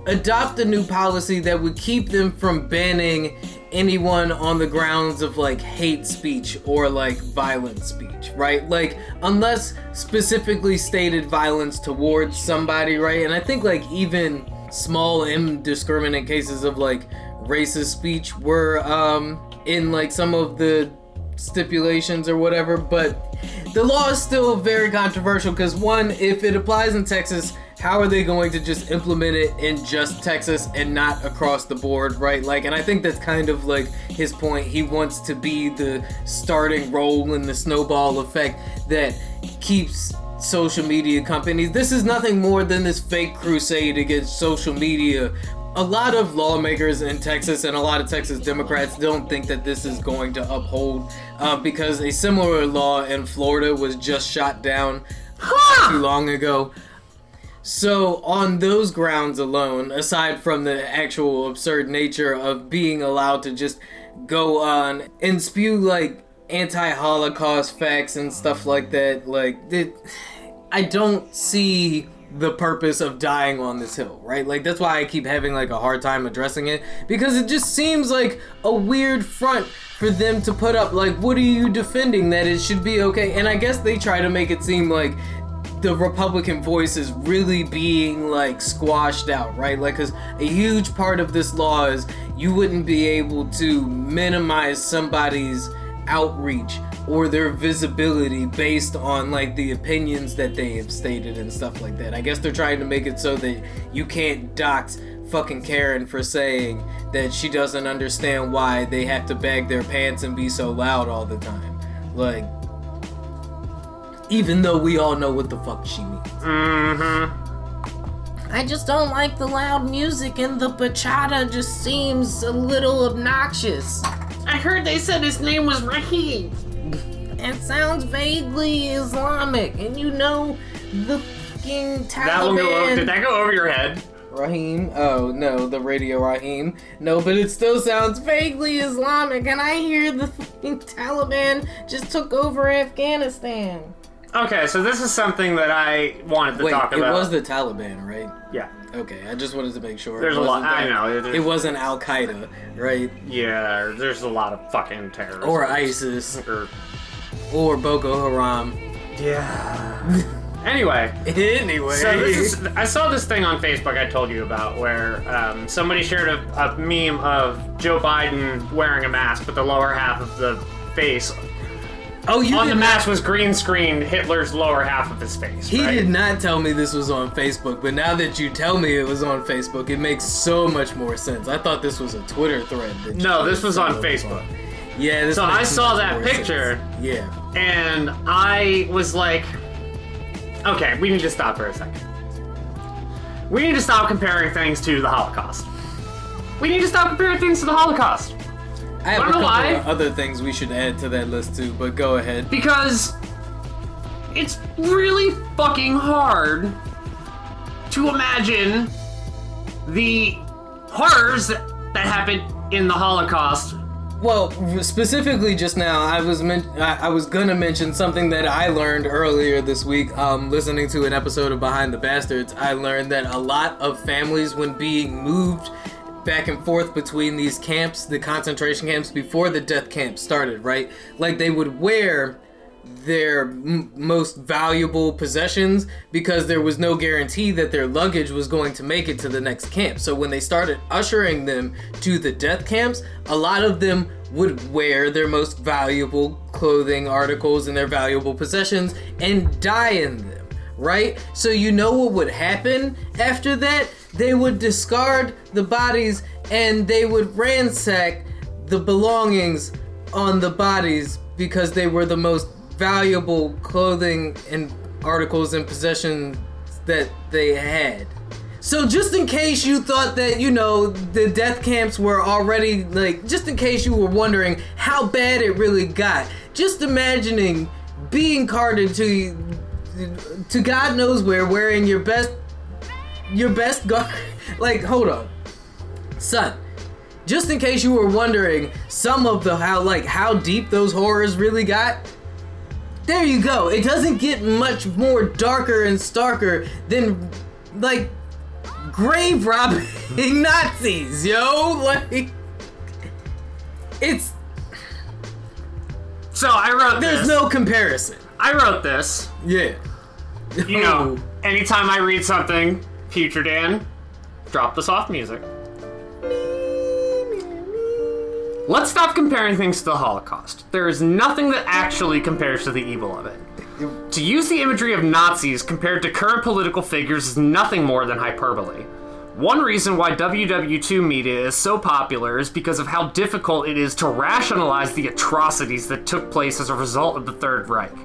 adopt a new policy that would keep them from banning anyone on the grounds of like hate speech or like violent speech, right? Like unless specifically stated violence towards somebody, right? And I think like even small indiscriminate cases of like racist speech were um in like some of the stipulations or whatever, but the law is still very controversial because one, if it applies in Texas, how are they going to just implement it in just Texas and not across the board, right? Like, and I think that's kind of like his point. He wants to be the starting role in the snowball effect that keeps social media companies. This is nothing more than this fake crusade against social media. A lot of lawmakers in Texas and a lot of Texas Democrats don't think that this is going to uphold uh, because a similar law in Florida was just shot down not too long ago. So, on those grounds alone, aside from the actual absurd nature of being allowed to just go on and spew like anti Holocaust facts and stuff like that, like, it, I don't see the purpose of dying on this hill, right? Like, that's why I keep having like a hard time addressing it because it just seems like a weird front for them to put up. Like, what are you defending that it should be okay? And I guess they try to make it seem like the Republican voice is really being like squashed out, right? Like, because a huge part of this law is you wouldn't be able to minimize somebody's outreach or their visibility based on like the opinions that they have stated and stuff like that. I guess they're trying to make it so that you can't dox fucking Karen for saying that she doesn't understand why they have to bag their pants and be so loud all the time. Like, even though we all know what the fuck she means. Mm-hmm. I just don't like the loud music and the bachata just seems a little obnoxious. I heard they said his name was Raheem. It sounds vaguely Islamic, and you know the fucking That one go Taliban. did that go over your head? Raheem? Oh no, the radio Raheem. No, but it still sounds vaguely Islamic, and I hear the fucking Taliban just took over Afghanistan. Okay, so this is something that I wanted to Wait, talk about. it was the Taliban, right? yeah, Okay, I just wanted to make sure. it There's a lot- wasn't I that- know, it- It wasn't Al Qaeda, right? yeah. There's a lot of fucking terrorists. Or ISIS, Or or Boko Haram. yeah. anyway, anyway, so this is I saw this thing on Facebook I told you about where um, somebody shared a, a meme of Joe Biden wearing a mask, but the lower half of the face oh, you on the mask was green screened Hitler's lower half of his face. He right? did not tell me this was on Facebook, but now that you tell me it was on Facebook, it makes so much more sense. I thought this was a Twitter thread. That No, this was on Facebook. Yeah, this So I saw that picture. sense. Yeah. And I was like, okay, we need to stop for a second. We need to stop comparing things to the Holocaust. We need to stop comparing things to the Holocaust. I have a couple why? of other things we should add to that list too, but go ahead. Because it's really fucking hard to imagine the horrors that, that happened in the Holocaust. Well, specifically just now, I was men- I, I was gonna mention something that I learned earlier this week. Um, listening to an episode of Behind the Bastards, I learned that a lot of families, when being moved back and forth between these camps, the concentration camps, before the death camp started, right? Like they would wear their m- most valuable possessions because there was no guarantee that their luggage was going to make it to the next camp. So when they started ushering them to the death camps, a lot of them would wear their most valuable clothing articles and their valuable possessions and die in them, right? So you know what would happen after that? They would discard the bodies and they would ransack the belongings on the bodies because they were the most valuable clothing and articles and possessions that they had. So just in case you thought that you know the death camps were already like, just in case you were wondering how bad it really got, just imagining being carted to to God knows where, wearing your best your best guard. Like, hold on, son. Just in case you were wondering some of the how like how deep those horrors really got. There you go. It doesn't get much more darker and starker than like grave robbing Nazis, yo. Like it's So I wrote there's this. no comparison. I wrote this. Yeah. You know, anytime I read something, future Dan, drop the soft music. Let's stop comparing things to the Holocaust. There is nothing that actually compares to the evil of it. To use the imagery of Nazis compared to current political figures is nothing more than hyperbole. One reason why WW2 media is so popular is because of how difficult it is to rationalize the atrocities that took place as a result of the Third Reich.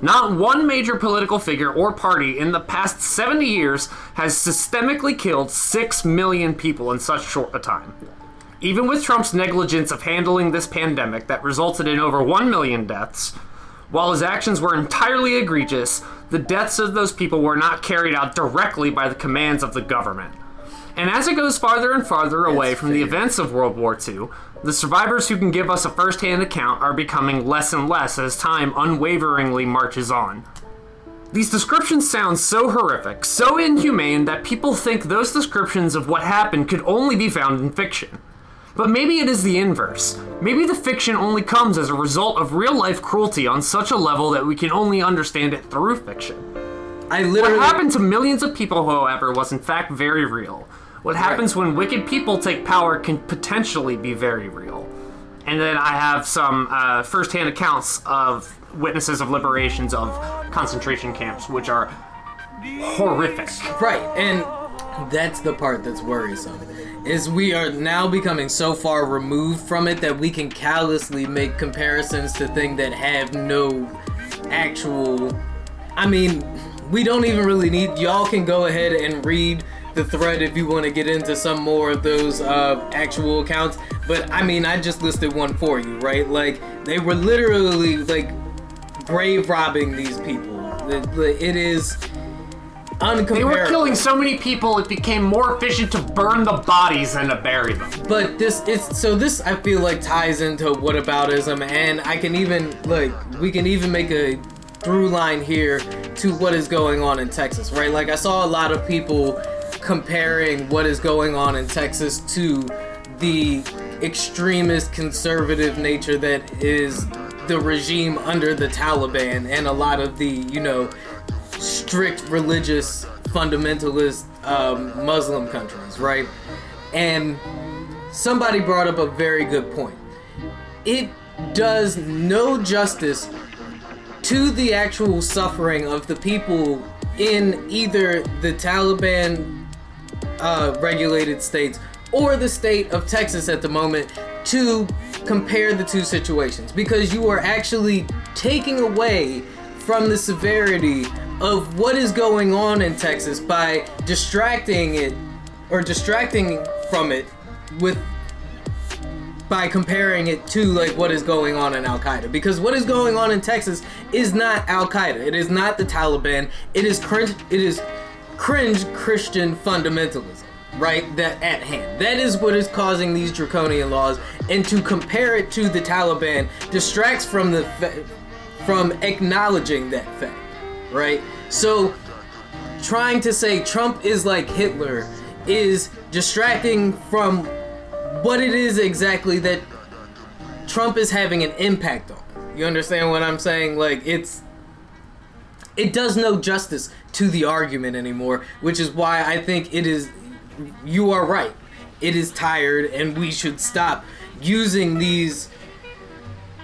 Not one major political figure or party in the past 70 years has systemically killed 6 million people in such short a time. Even with Trump's negligence of handling this pandemic that resulted in over 1 million deaths, while his actions were entirely egregious, the deaths of those people were not carried out directly by the commands of the government. And as it goes farther and farther away from the events of World War II, the survivors who can give us a first hand account are becoming less and less as time unwaveringly marches on. These descriptions sound so horrific, so inhumane, that people think those descriptions of what happened could only be found in fiction. But maybe it is the inverse. Maybe the fiction only comes as a result of real life cruelty on such a level that we can only understand it through fiction. I What happened to millions of people, however, was in fact very real. What happens when wicked people take power can potentially be very real. And then I have some uh, first hand accounts of witnesses of liberations of concentration camps, which are horrific. Right, and that's the part that's worrisome. Is we are now becoming so far removed from it that we can callously make comparisons to things that have no actual. I mean, we don't even really need. Y'all can go ahead and read the thread if you want to get into some more of those uh, actual accounts. But I mean, I just listed one for you, right? Like they were literally like grave robbing these people. It- it is. They were killing so many people, it became more efficient to burn the bodies than to bury them. But this it's so this I feel like ties into whataboutism and I can even like we can even make a through line here to what is going on in Texas, right? Like I saw a lot of people comparing what is going on in Texas to the extremist conservative nature that is the regime under the Taliban and a lot of the, you know, strict religious fundamentalist um, Muslim countries, right? And somebody brought up a very good point. It does no justice to the actual suffering of the people in either the Taliban uh, regulated states or the state of Texas at the moment to compare the two situations because you are actually taking away from the severity of what is going on in Texas by distracting it or distracting from it with by comparing it to like what is going on in Al Qaeda. Because what is going on in Texas is not Al Qaeda. It is not the Taliban. It is cringe. It is cringe Christian fundamentalism, right? That at hand. That is what is causing these draconian laws. And to compare it to the Taliban distracts from the fa- from acknowledging that fact, right? So trying to say Trump is like Hitler is distracting from what it is exactly that Trump is having an impact on. You understand what I'm saying? Like it's it does no justice to the argument anymore, which is why I think it is you are right. It is tired and we should stop using these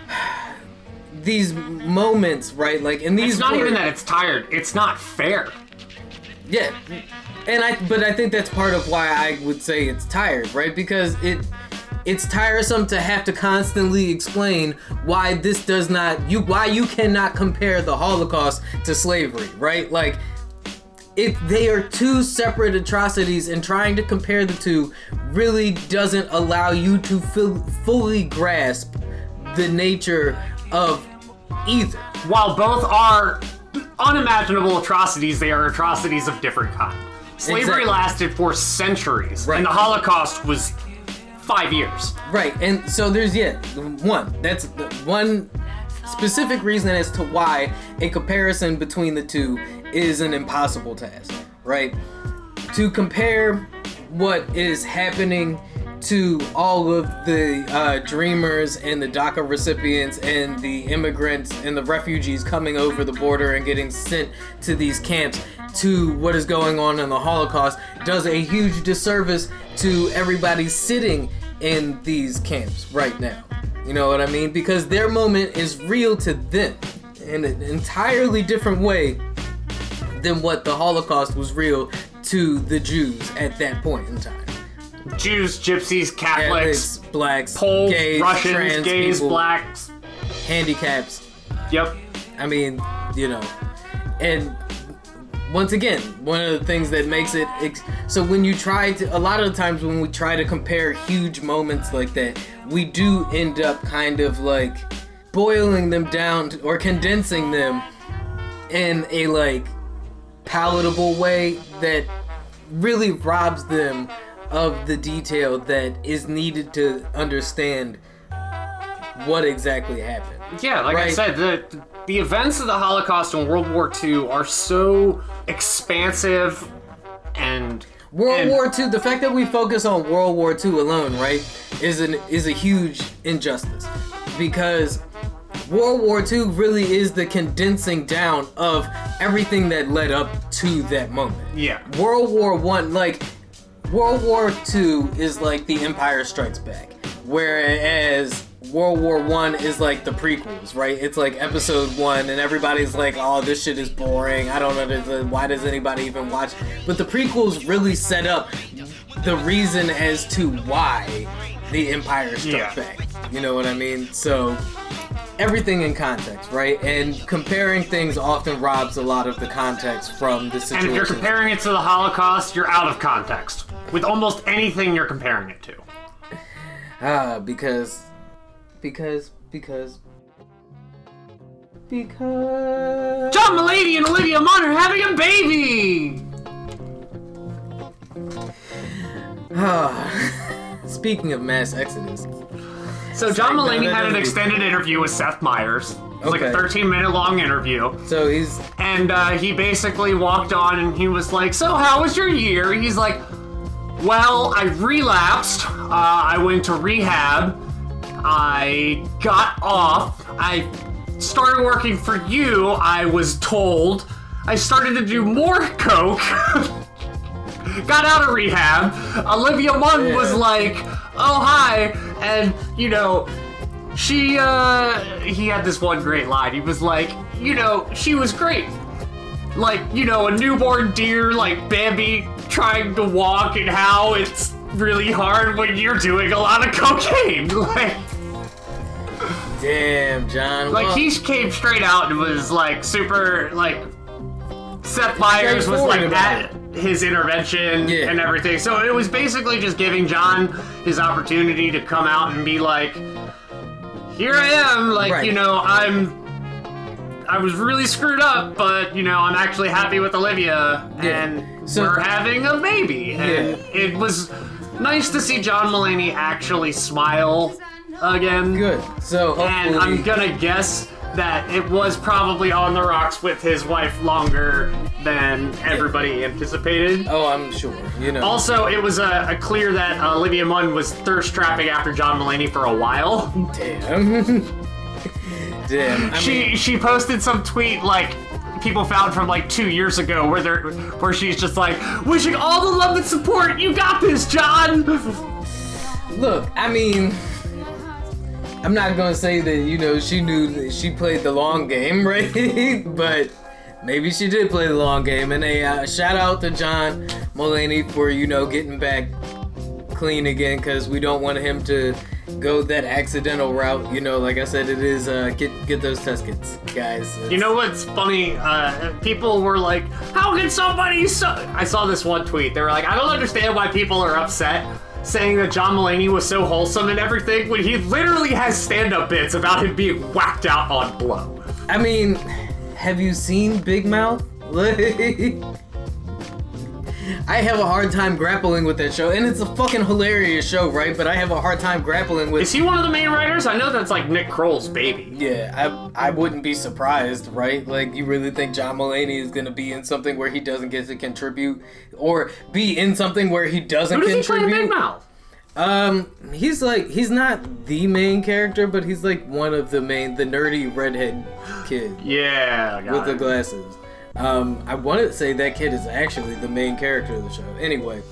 these moments, right? Like in these It's not even that it's tired, it's not fair. yeah, and I but I think that's part of why I would say it's tired, right? Because it it's tiresome to have to constantly explain why this does not you why you cannot compare the Holocaust to slavery, right? Like if they are two separate atrocities and trying to compare the two really doesn't allow you to feel, fully grasp the nature of either. While both are unimaginable atrocities, they are atrocities of different kind. Slavery Exactly. lasted for centuries, Right. and the Holocaust was five years. Right, and so there's yeah, one. That's one specific reason as to why a comparison between the two is an impossible task, right? To compare what is happening to all of the uh, dreamers and the DACA recipients and the immigrants and the refugees coming over the border and getting sent to these camps to what is going on in the Holocaust does a huge disservice to everybody sitting in these camps right now. You know what I mean? Because their moment is real to them in an entirely different way than what the Holocaust was real to the Jews at that point in time. Jews, gypsies, Catholics, Catholics, blacks, Poles, gays, Russians, trans gays, people, blacks. handicaps. Yep. I mean, you know, and once again, one of the things that makes it ex- so when you try to, a lot of the times when we try to compare huge moments like that, we do end up kind of like boiling them down to, or condensing them in a like palatable way that really robs them of the detail that is needed to understand what exactly happened. Yeah, like I said, the the events of the Holocaust and World War II are so expansive and World and- War II. The fact that we focus on World War II alone, right, is an is a huge injustice because World War II really is the condensing down of everything that led up to that moment. Yeah. World War One, like World War Two, is like The Empire Strikes Back, whereas World War One is like the prequels, right? It's like Episode One, and everybody's like, "Oh, this shit is boring. I don't know why does anybody even watch." But the prequels really set up the reason as to why the Empire struck Yeah. back. You know what I mean? So everything in context, right? And comparing things often robs a lot of the context from the situation. And if you're comparing it to the Holocaust, you're out of context with almost anything you're comparing it to. Ah, because, because, because, because. John Mulaney and Olivia Munn are having a baby. Speaking of mass exodus, So John Mulaney had an extended interview with Seth Meyers. It was like a 13 minute long interview. so he's And uh, he basically walked on and he was like, So, how was your year? He's like, Well, I relapsed. Uh, I went to rehab. I got off. I started working for you, I was told. I started to do more coke. got out of rehab. Olivia Munn was like, Oh, hi. And, you know, she uh he had this one great line he was like you know she was great like you know a newborn deer like bambi trying to walk and how it's really hard when you're doing a lot of cocaine like damn John. like well, he came straight out and was like super like Seth Meyers was like Straightforward about at his intervention Yeah. and everything. So it was basically just giving John his opportunity to come out and be like, "Here I am, like Right. you know, I'm." I was really screwed up, but you know, I'm actually happy with Olivia, Yeah. and So- we're having a baby. And Yeah. it was nice to see John Mulaney actually smile again. good. So And hopefully, I'm gonna guess that it was probably on the rocks with his wife longer than everybody anticipated. oh, I'm sure. You know. Also, it was a, a clear that uh, Olivia Munn was thirst trapping after John Mulaney for a while. damn. damn. I She she posted some tweet like people found from like two years ago where they're where she's just like wishing all the love and support. You got this, John. look. I mean. I'm not gonna say that you know she knew that she played the long game, right? but maybe she did play the long game. And a uh, shout out to John Mulaney for you know getting back clean again, because we don't want him to go that accidental route, you know, like I said, it is uh, get get those test kits, guys. You know what's funny? Uh, people were like, "How can somebody?" So-? I saw this one tweet. They were like, "I don't understand why people are upset." Saying that John Mulaney was so wholesome and everything when he literally has stand-up bits about him being whacked out on blow. I mean, have you seen Big Mouth? I have a hard time grappling with that show, and it's a fucking hilarious show, right? But I have a hard time grappling with. Is he one of the main writers? I know that's like Nick Kroll's baby. Yeah, I I wouldn't be surprised, right? Like, you really think John Mulaney is gonna be in something where he doesn't get to contribute, or be in something where he doesn't Who does he play contribute? Big Mouth? Um, he's like he's not the main character, but he's like one of the main, the nerdy redhead kid Yeah, got with the glasses. Um, I wanted to say that kid is actually the main character of the show. Anyway.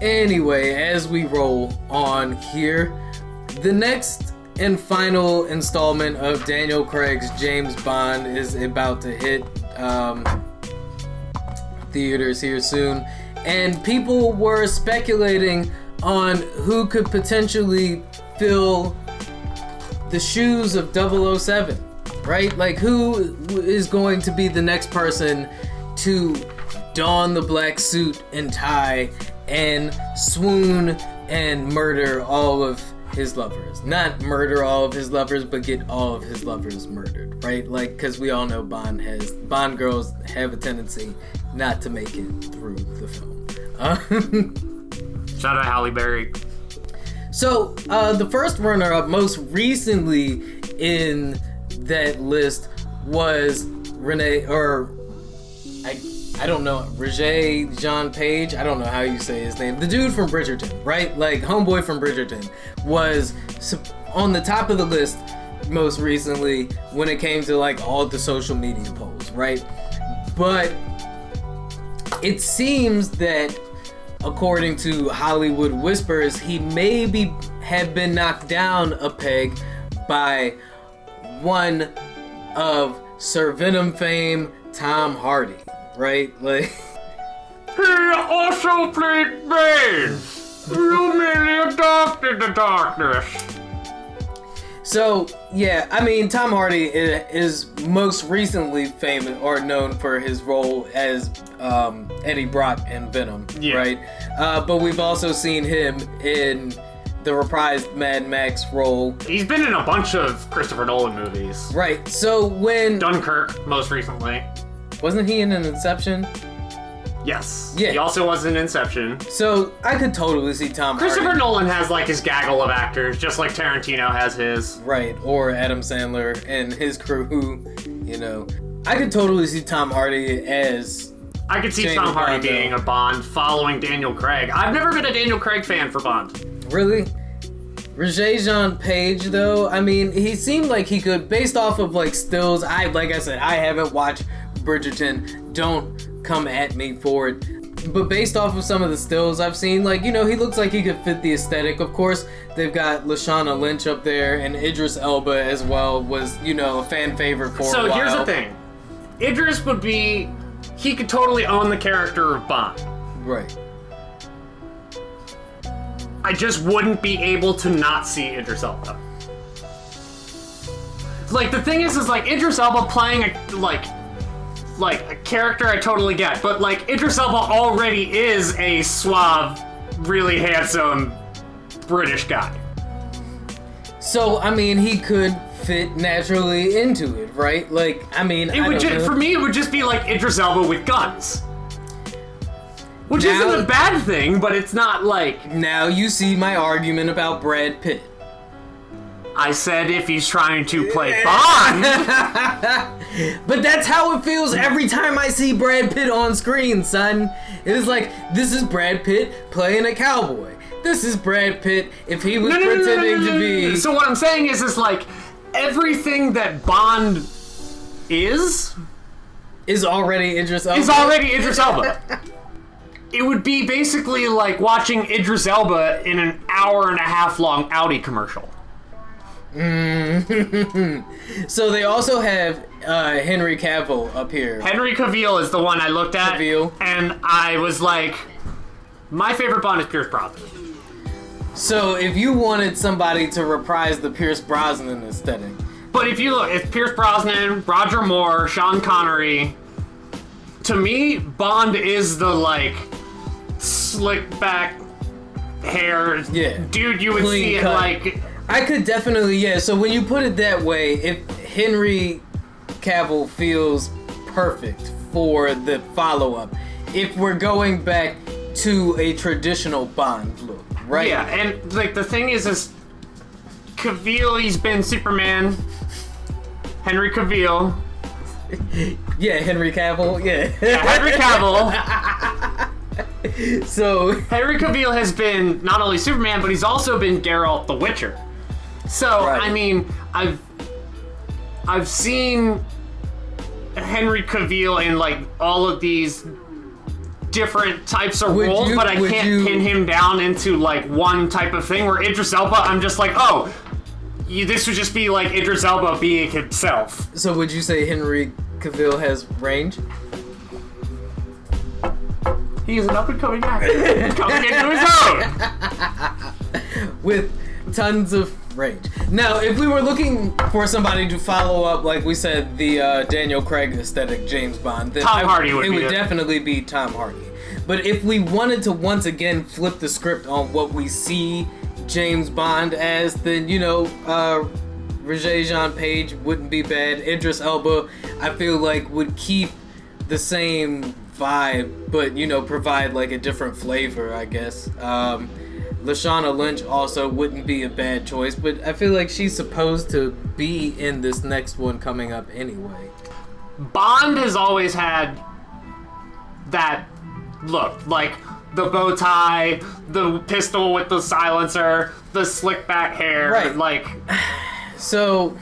Anyway, as we roll on here, the next and final installment of Daniel Craig's James Bond is about to hit um, theaters here soon. And people were speculating on who could potentially fill the shoes of 007, right? Like, who is going to be the next person to don the black suit and tie and swoon and murder all of his lovers? Not murder all of his lovers, but get all of his lovers murdered, right? Like, because we all know Bond has, Bond girls have a tendency not to make it through the film. Shout out Halle Berry. So, uh, the first runner up, most recently in that list, was Renee, or I, I don't know, Roger John Page. I don't know how you say his name. The dude from Bridgerton, right? Like, homeboy from Bridgerton, was on the top of the list most recently when it came to like all the social media polls, right? But it seems that according to Hollywood Whispers, he maybe had been knocked down a peg by one of Sir Venom fame, Tom Hardy, right? Like, He also played Bane. You merely adopted the darkness. so yeah, I mean, Tom Hardy is most recently famous or known for his role as um, Eddie Brock in Venom, Yeah. right? Uh, but we've also seen him in the reprised Mad Max role, He's been in a bunch of Christopher Nolan movies. right? So when Dunkirk, most recently. wasn't he in an Inception? Yes. Yeah. He also was in Inception. So I could totally see Tom Christopher Hardy, Nolan has like his gaggle of actors, just like Tarantino has his. right, or Adam Sandler and his crew. Who, you know, I could totally see Tom Hardy as I could see James Tom Hardy being a Bond following Daniel Craig. I've never been a Daniel Craig fan for Bond. Really. Roger Jean Page, though, I mean, he seemed like he could, based off of like stills. I, like I said, I haven't watched Bridgerton. Don't come at me for it. But based off of some of the stills I've seen, like, you know, he looks like he could fit the aesthetic. Of course, they've got Lashana Lynch up there, and Idris Elba as well was, you know, a fan favorite for a So while. here's the thing Idris would be. He could totally own the character of Bond. Right. I just wouldn't be able to not see Idris Elba. Like the thing is, is like Idris Elba playing a like, like a character I totally get, but like Idris Elba already is a suave, really handsome British guy. So, I mean, he could fit naturally into it, right? Like, I mean, It I would don't ju- know. for me, it would just be like Idris Elba with guns, which Now- isn't a bad thing, but it's not like Now you see my argument about Brad Pitt. I said if he's trying to play Bond. But that's how it feels every time I see Brad Pitt on screen, son. It is like, this is Brad Pitt playing a cowboy. This is Brad Pitt if he was No, no, no, no, no, pretending no, no, to no, be. So what I'm saying is, is like everything that Bond is is already Idris Elba. is already Idris Elba. It would be basically like watching Idris Elba in an hour and a half long Audi commercial. So they also have uh, Henry Cavill up here. Henry Cavill is the one I looked at, Cavill. and I was like, my favorite Bond is Pierce Brosnan. So if you wanted somebody to reprise the Pierce Brosnan aesthetic, But if you look, it's Pierce Brosnan, Roger Moore, Sean Connery. To me, Bond is the like slick back hair Yeah. dude. You would Clean see it like I could definitely yeah. So when you put it that way, if Henry Cavill feels perfect for the follow up, if we're going back to a traditional Bond look, right? yeah. And like the thing is, is Cavill, he's been Superman. Henry Cavill, Yeah, Henry Cavill. Yeah. Henry Cavill. so Henry Cavill has been not only Superman, but he's also been Geralt the Witcher. So Right. I mean, I've I've seen Henry Cavill in like all of these different types of Would roles, you- but I can't you- pin him down into like one type of thing. Where Idris Elba, I'm just like, oh, you, this would just be like Idris Elba being himself. so would you say Henry Cavill has range? He is an up and coming actor coming into his own. with tons of range. Now, if we were looking for somebody to follow up, like we said, the uh, Daniel Craig aesthetic James Bond, then Tom I- Hardy would it be would it. definitely be Tom Hardy. But if we wanted to once again flip the script on what we see James Bond as, then you know, uh, Regé-Jean Page wouldn't be bad. Idris Elba, I feel like would keep the same vibe, but you know, provide like a different flavor, I guess. Um, Lashana Lynch also wouldn't be a bad choice, but I feel like she's supposed to be in this next one coming up anyway. Bond has always had that look, like the bow tie, the pistol with the silencer, the slick back hair, Right. like So,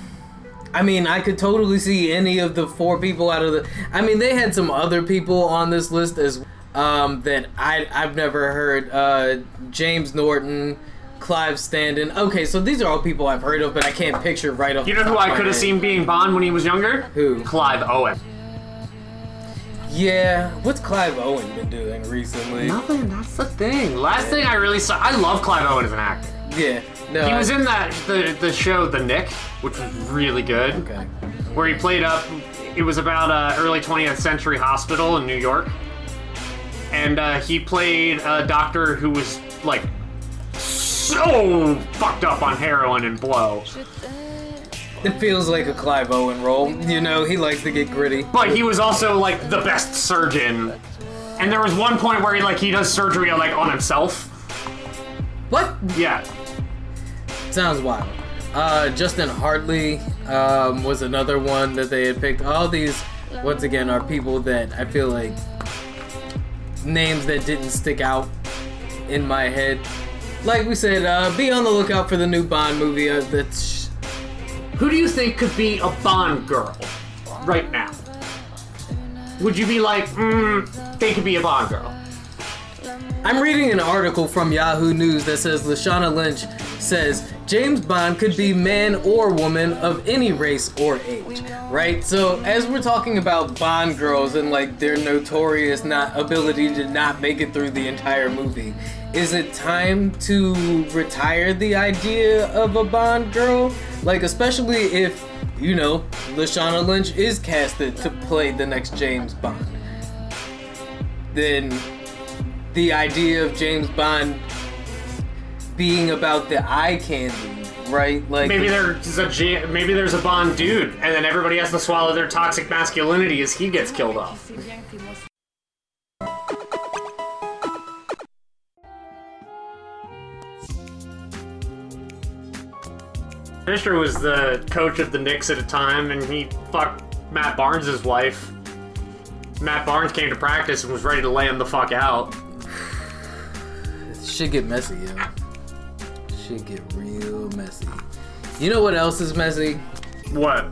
I mean, I could totally see any of the four people out of the. I mean, they had some other people on this list as um, that I I've never heard. Uh, James Norton, Clive Standen. Okay, so these are all people I've heard of, but I can't picture right off. you know who I could have seen being Bond when he was younger? Who? Clive Owen. Yeah, what's Clive Owen been doing recently? Nothing. That's the thing. Last thing I really saw, I love Clive Owen as an actor. Yeah, no. He I- was in that the the show The Nick, which was really good. Okay. where he played up. It was about a early 20th century hospital in New York, and uh, he played a doctor who was like so fucked up on heroin and blow. It feels like a Clive Owen role. You know, he likes to get gritty. But he was also like the best surgeon. And there was one point where he like he does surgery like on himself. What? Yeah. Sounds wild. Uh, Justin Hartley um, was another one that they had picked. All these, once again, are people that I feel like names that didn't stick out in my head. Like we said, uh, be on the lookout for the new Bond movie. Uh, that's Who do you think could be a Bond girl right now? Would you be like, mm, they could be a Bond girl? I'm reading an article from Yahoo News that says Lashana Lynch says James Bond could be man or woman of any race or age, right? So as we're talking about Bond girls and like their notorious not ability to not make it through the entire movie, is it time to retire the idea of a Bond girl? Like especially if you know Lashana Lynch is casted to play the next James Bond. Then the idea of James Bond being about the eye candy, right? Like Maybe there's a maybe there's a Bond dude, and then everybody has to swallow their toxic masculinity as he gets killed off. Fisher was the coach of the Knicks at a time, and he fucked Matt Barnes' wife. Matt Barnes came to practice and was ready to lay him the fuck out. Shit get messy, yo. Shit get real messy. You know what else is messy? What?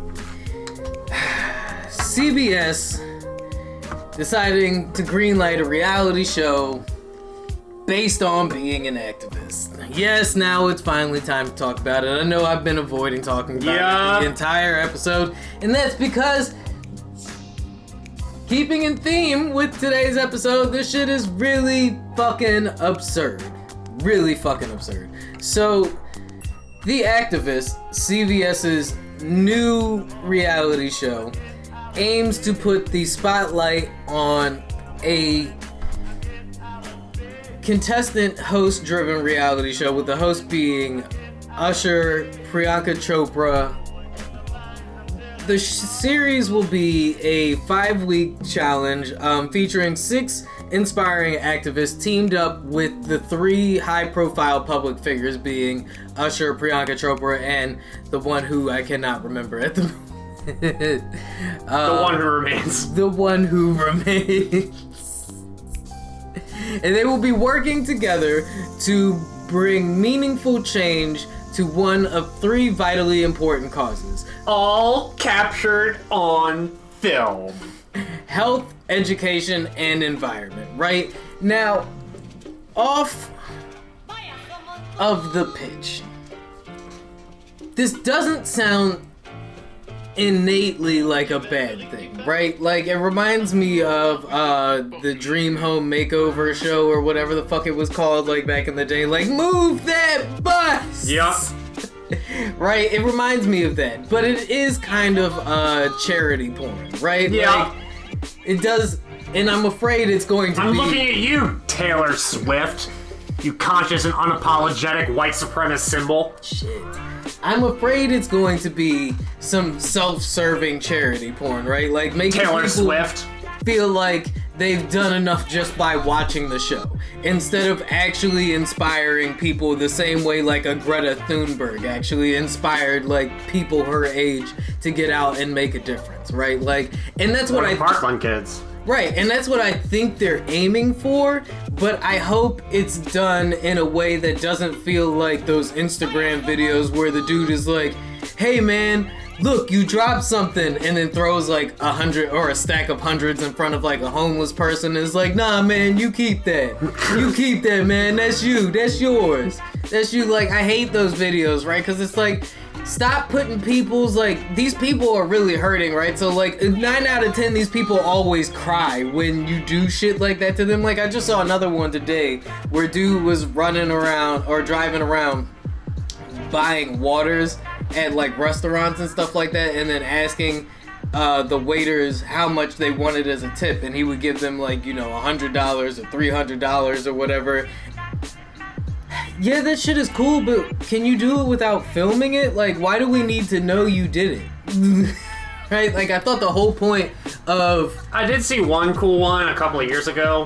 CBS deciding to greenlight a reality show based on being an activist. Yes, now it's finally time to talk about it. I know I've been avoiding talking about Yeah. it the entire episode, and that's because keeping in theme with today's episode, this shit is really fucking absurd. really fucking absurd. So, The Activist, CBS's new reality show, aims to put the spotlight on a contestant host driven reality show with the host being Usher, Priyanka Chopra. The sh- series will be a five week challenge um, featuring six inspiring activists teamed up with the three high profile public figures being Usher, Priyanka Chopra, and the one who I cannot remember at the moment. The Uh, one who remains. the one who remains. and they will be working together to bring meaningful change to one of three vitally important causes All captured on film. health, education, and environment, right? Now, off of the pitch, this doesn't sound innately like a bad thing, right? Like it reminds me of uh the Dream Home Makeover show or whatever the fuck it was called like back in the day. Like move that bus. Yup. Right? It reminds me of that. But it is kind of uh charity porn, right? Yeah. Like it does and I'm afraid it's going to be I'm looking at you, Taylor Swift. You conscious and unapologetic white supremacist symbol. Shit. I'm afraid it's going to be some self-serving charity porn, right? Like making Taylor people Swift. feel like they've done enough just by watching the show instead of actually inspiring people the same way like a Greta Thunberg actually inspired like people her age to get out and make a difference, right? Like and that's what What I Parkland kids. Right, and that's what I think they're aiming for, but I hope it's done in a way that doesn't feel like those Instagram videos where the dude is like, hey man, look, you dropped something, and then throws like a hundred or a stack of hundreds in front of like a homeless person and is like, nah man, you keep that. You keep that, man. That's you. That's yours. That's you. Like, I hate those videos, right? Because it's like, stop putting people's like these people are really hurting right? So like nine out of ten these people always cry when you do shit like that to them. Like i just saw another one today where dude was running around or driving around buying waters at like restaurants and stuff like that and then asking uh, the waiters how much they wanted as a tip. And he would give them like you know a hundred dollars or three hundred dollars or whatever yeah, that shit is cool, but can you do it without filming it? Like, why do we need to know you did it? right? Like, I thought the whole point of I did see one cool one a couple of years ago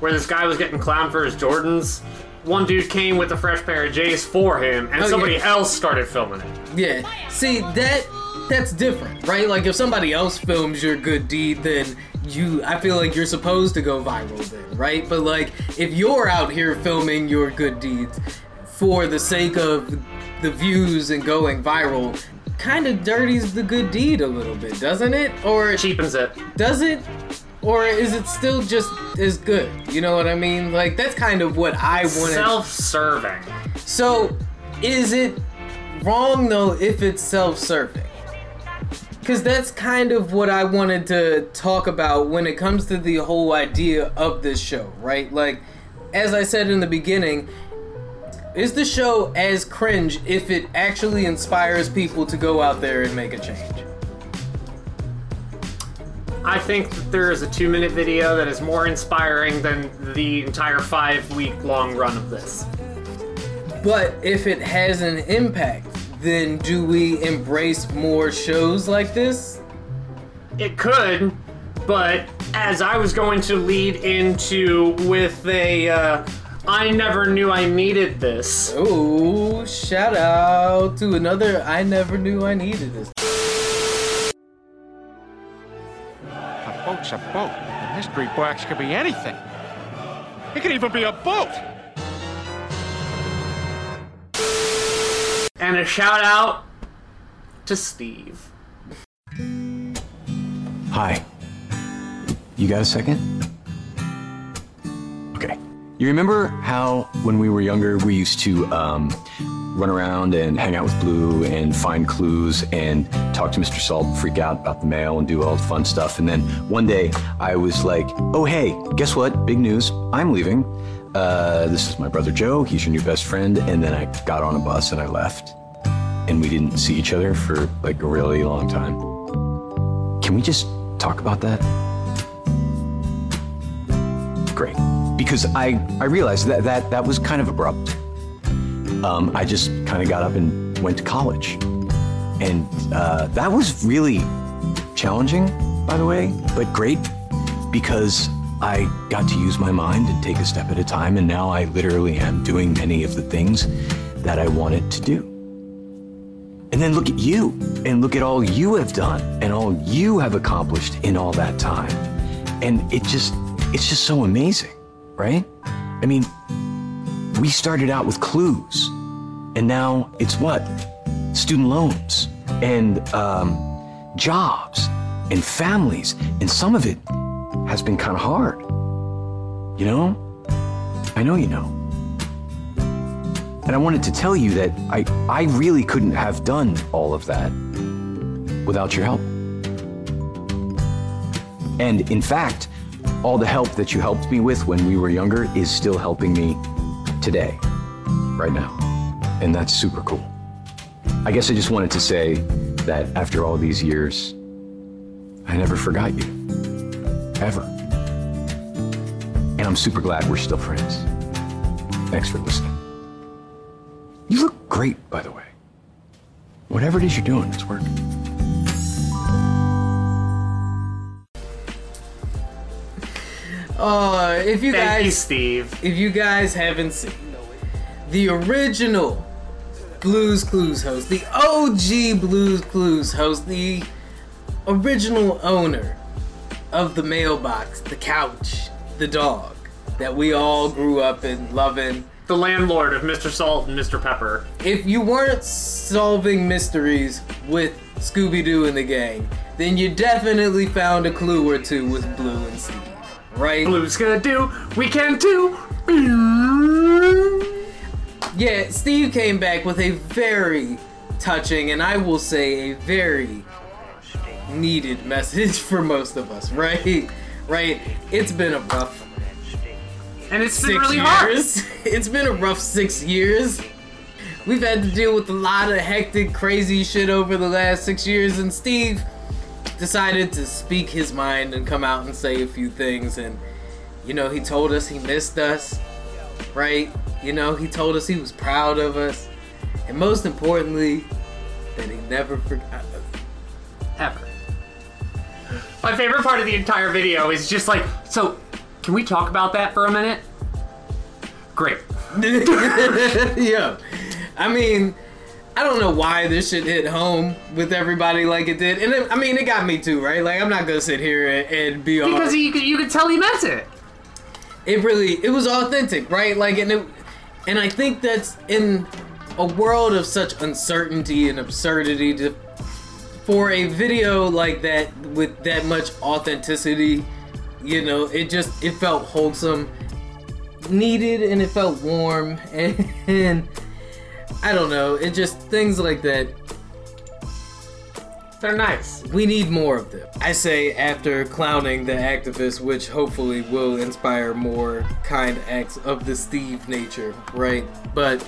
where this guy was getting clowned for his Jordans. One dude came with a fresh pair of J's for him, and Oh, somebody yeah. else started filming it. yeah, see that that's different, right? Like, if somebody else films your good deed, then you, I feel like you're supposed to go viral then, right? But like, if you're out here filming your good deeds for the sake of the views and going viral. Kind of dirties the good deed a little bit, doesn't it? Or Cheapens it. does it or is it still just as good you know what i mean like that's kind of what i wanted Self-serving. so is it wrong though if it's self-serving because that's kind of what i wanted to talk about when it comes to the whole idea of this show right like as i said in the beginning is the show as cringe if it actually inspires people to go out there and make a change I think that there is a two-minute video that is more inspiring than the entire five-week-long run of this. But if it has an impact, then do we embrace more shows like this? It could, but as I was going to lead into with a, uh, I never knew I needed this. Oh, shout out to another I never knew I needed this. A boat's a boat. In history books could be anything. It could even be a boat. And a shout out to Steve. Hi. You got a second? Okay. You remember how when we were younger we used to um, run around and hang out with Blue and find clues and talk to Mr. Salt, freak out about the mail and do all the fun stuff. And then one day I was like, "Oh hey, guess what? Big news! I'm leaving. Uh, this is my brother Joe. He's your new best friend." And then I got on a bus and I left, and we didn't see each other for like a really long time. Can we just talk about that? Great. Because I, I realized that, that that was kind of abrupt. Um, I just kind of got up and went to college. And uh, that was really challenging, by the way, but great because I got to use my mind and take a step at a time. And now I literally am doing many of the things that I wanted to do. And then look at you and look at all you have done and all you have accomplished in all that time. And it just, it's just so amazing, right? I mean, we started out with clues and now it's what? Student loans and um, jobs and families. And some of it has been kind of hard. You know? I know you know. And I wanted to tell you that I, I really couldn't have done all of that without your help. And in fact, all the help that you helped me with when we were younger is still helping me today, right now. And that's super cool. I guess I just wanted to say that after all these years, I never forgot you. Ever. And I'm super glad we're still friends. Thanks for listening. You look great, by the way. Whatever it is you're doing, it's working. Uh, if you Thank you, guys, Steve. if you guys haven't seen the original Blues Clues host, the OG Blues Clues host, the original owner of the mailbox, the couch, the dog that we all grew up in loving. The landlord of Mr. Salt and Mr. Pepper. If you weren't solving mysteries with Scooby Doo and the gang, then you definitely found a clue or two with Blue and Steve, right? Blue's gonna do, we can too. Yeah, Steve came back with a very touching and I will say a very needed message for most of us, right? Right? It's been a rough And it's been six really hard. years. It's been a rough six years. We've had to deal with a lot of hectic, crazy shit over the last six years, and Steve decided to speak his mind and come out and say a few things. And, you know, he told us he missed us, right? You know, he told us he was proud of us. And most importantly, that he never forgot us. Ever. My favorite part of the entire video is just like, so, can we talk about that for a minute? Great. yeah. I mean, I don't know why this shit hit home with everybody like it did. And it, I mean, it got me too, right? Like, I'm not gonna sit here and, and be all. Because you could, you could tell he meant it. it really, it was authentic, right? Like, and it, and I think that's in a world of such uncertainty and absurdity to, for a video like that with that much authenticity, you know, it just, it felt wholesome, needed, and it felt warm, and, and I don't know, it just, things like that They're nice. we need more of them. I say after clowning the activists, which hopefully will inspire more kind acts of the Steve nature, right? But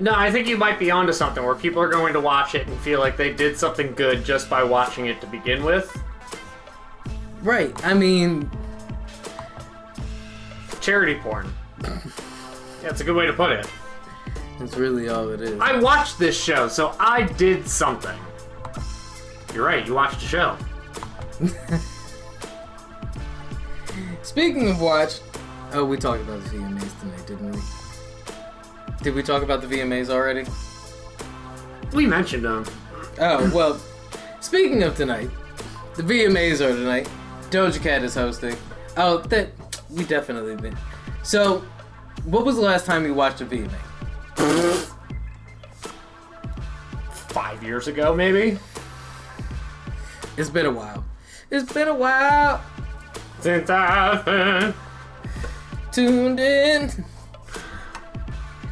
No, I think you might be onto something where people are going to watch it and feel like they did something good just by watching it to begin with. right, I mean, Charity porn. That's a good way to put it. That's really all it is. I watched this show, so I did something. You're right, you watched a show. Speaking of watch, oh, we talked about the VMAs tonight, didn't we? Did we talk about the VMAs already? We mentioned them. Oh well. Speaking of tonight, the VMAs are tonight. Doja Cat is hosting. Oh, that we definitely did. So, what was the last time you watched a VMA? Five years ago, maybe? It's been a while. It's been a while. Since I've been tuned in.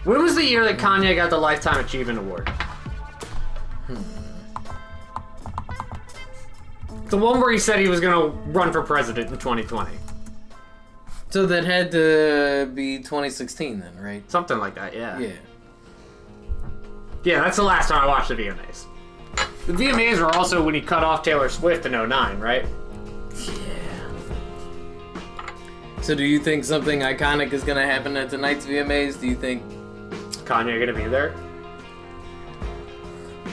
When was the year that Kanye got the Lifetime Achievement Award? Hmm. The one where he said he was gonna run for president in 2020. So that had to be 2016 then, right? Something like that, yeah. Yeah. Yeah, that's the last time I watched the VMAs. The VMAs were also when he cut off Taylor Swift in 09, right? Yeah. So do you think something iconic is gonna happen at tonight's VMAs? Do you think? Kanye gonna be there?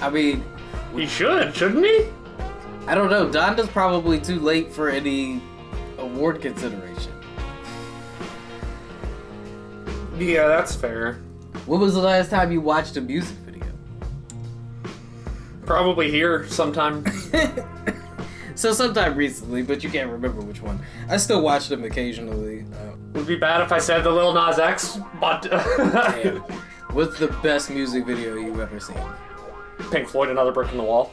I mean, He should, shouldn't he? I don't know. Donda's probably too late for any award consideration. Yeah, that's fair. When was the last time you watched a music video? Probably here sometime. So sometime recently, but you can't remember which one. I still watch them occasionally. Uh, Would be bad if I said the Lil Nas X, but. What's the best music video you've ever seen? Pink Floyd, another brick in the wall.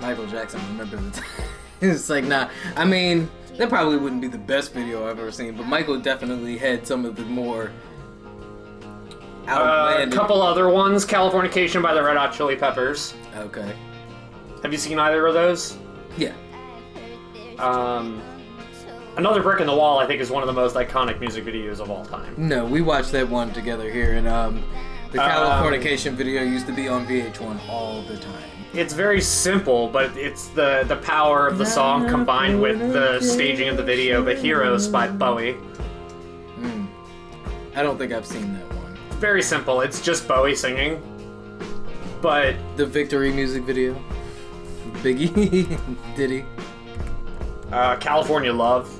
Michael Jackson, remember the time. it's like, nah. I mean, that probably wouldn't be the best video I've ever seen, but Michael definitely had some of the more Uh, a couple other ones. Californication by the Red Hot Chili Peppers. Okay. Have you seen either of those? Yeah. Um, another brick in the wall, I think, is one of the most iconic music videos of all time. No, we watched that one together here, and um, the Um, Californication video used to be on VH1 all the time. It's very simple, but it's the the power of the song combined with the staging of the video. But Heroes by Bowie. I don't think I've seen that one. Very simple. It's just Bowie singing. But The Victory music video. Biggie. Diddy. Uh, California Love.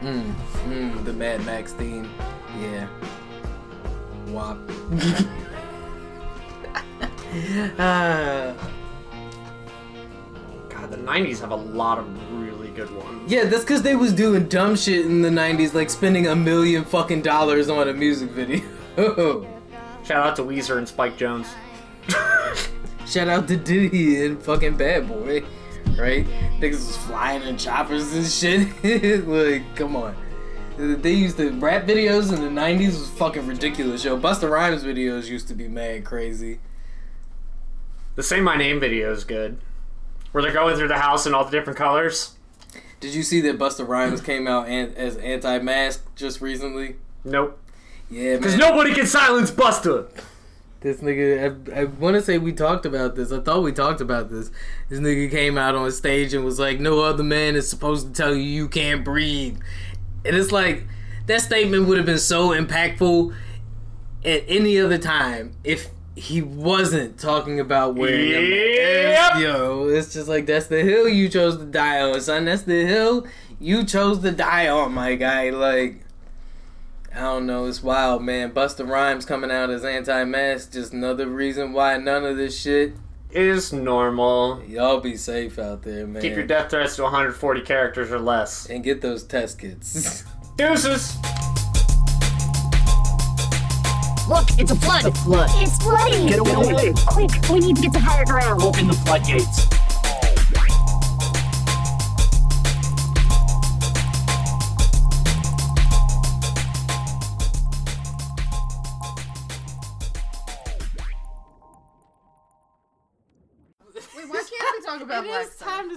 Mm, the Mad Max theme. Yeah. WAP. Ah. God, the '90s have a lot of really good ones. yeah, that's because they was doing dumb shit in the 90s, like spending a million fucking dollars on a music video. Shout out to Weezer and Spike Jonze. Shout out to Diddy and fucking Bad Boy, right? Niggas was flying in choppers and shit. like, come on. They used to rap videos in the 90s was fucking ridiculous, yo. Busta Rhymes videos used to be mad crazy. The Say My Name video is good. Where they're going through the house in all the different colors. Did you see that Busta Rhymes came out an- as anti-mask just recently? Nope. Yeah, Because nobody can silence Busta. This nigga, I, I want to say we talked about this. I thought we talked about this. This nigga came out on stage and was like, "No other man is supposed to tell you you can't breathe," and it's like that statement would have been so impactful at any other time if he wasn't talking about wearing a mask. Yo, it's just like that's the hill you chose to die on, son. That's the hill you chose to die on, my guy. Like. I don't know, it's wild, man. Busta Rhymes coming out as anti-mask, just another reason why none of this shit. Is normal. Y'all be safe out there, man. Keep your death threats to 140 characters or less. and get those test kits. Deuces. Look, it's a flood. It's a flood. It's flooding. Get away. Quick, we need to get to higher ground. Open the floodgates. It black time to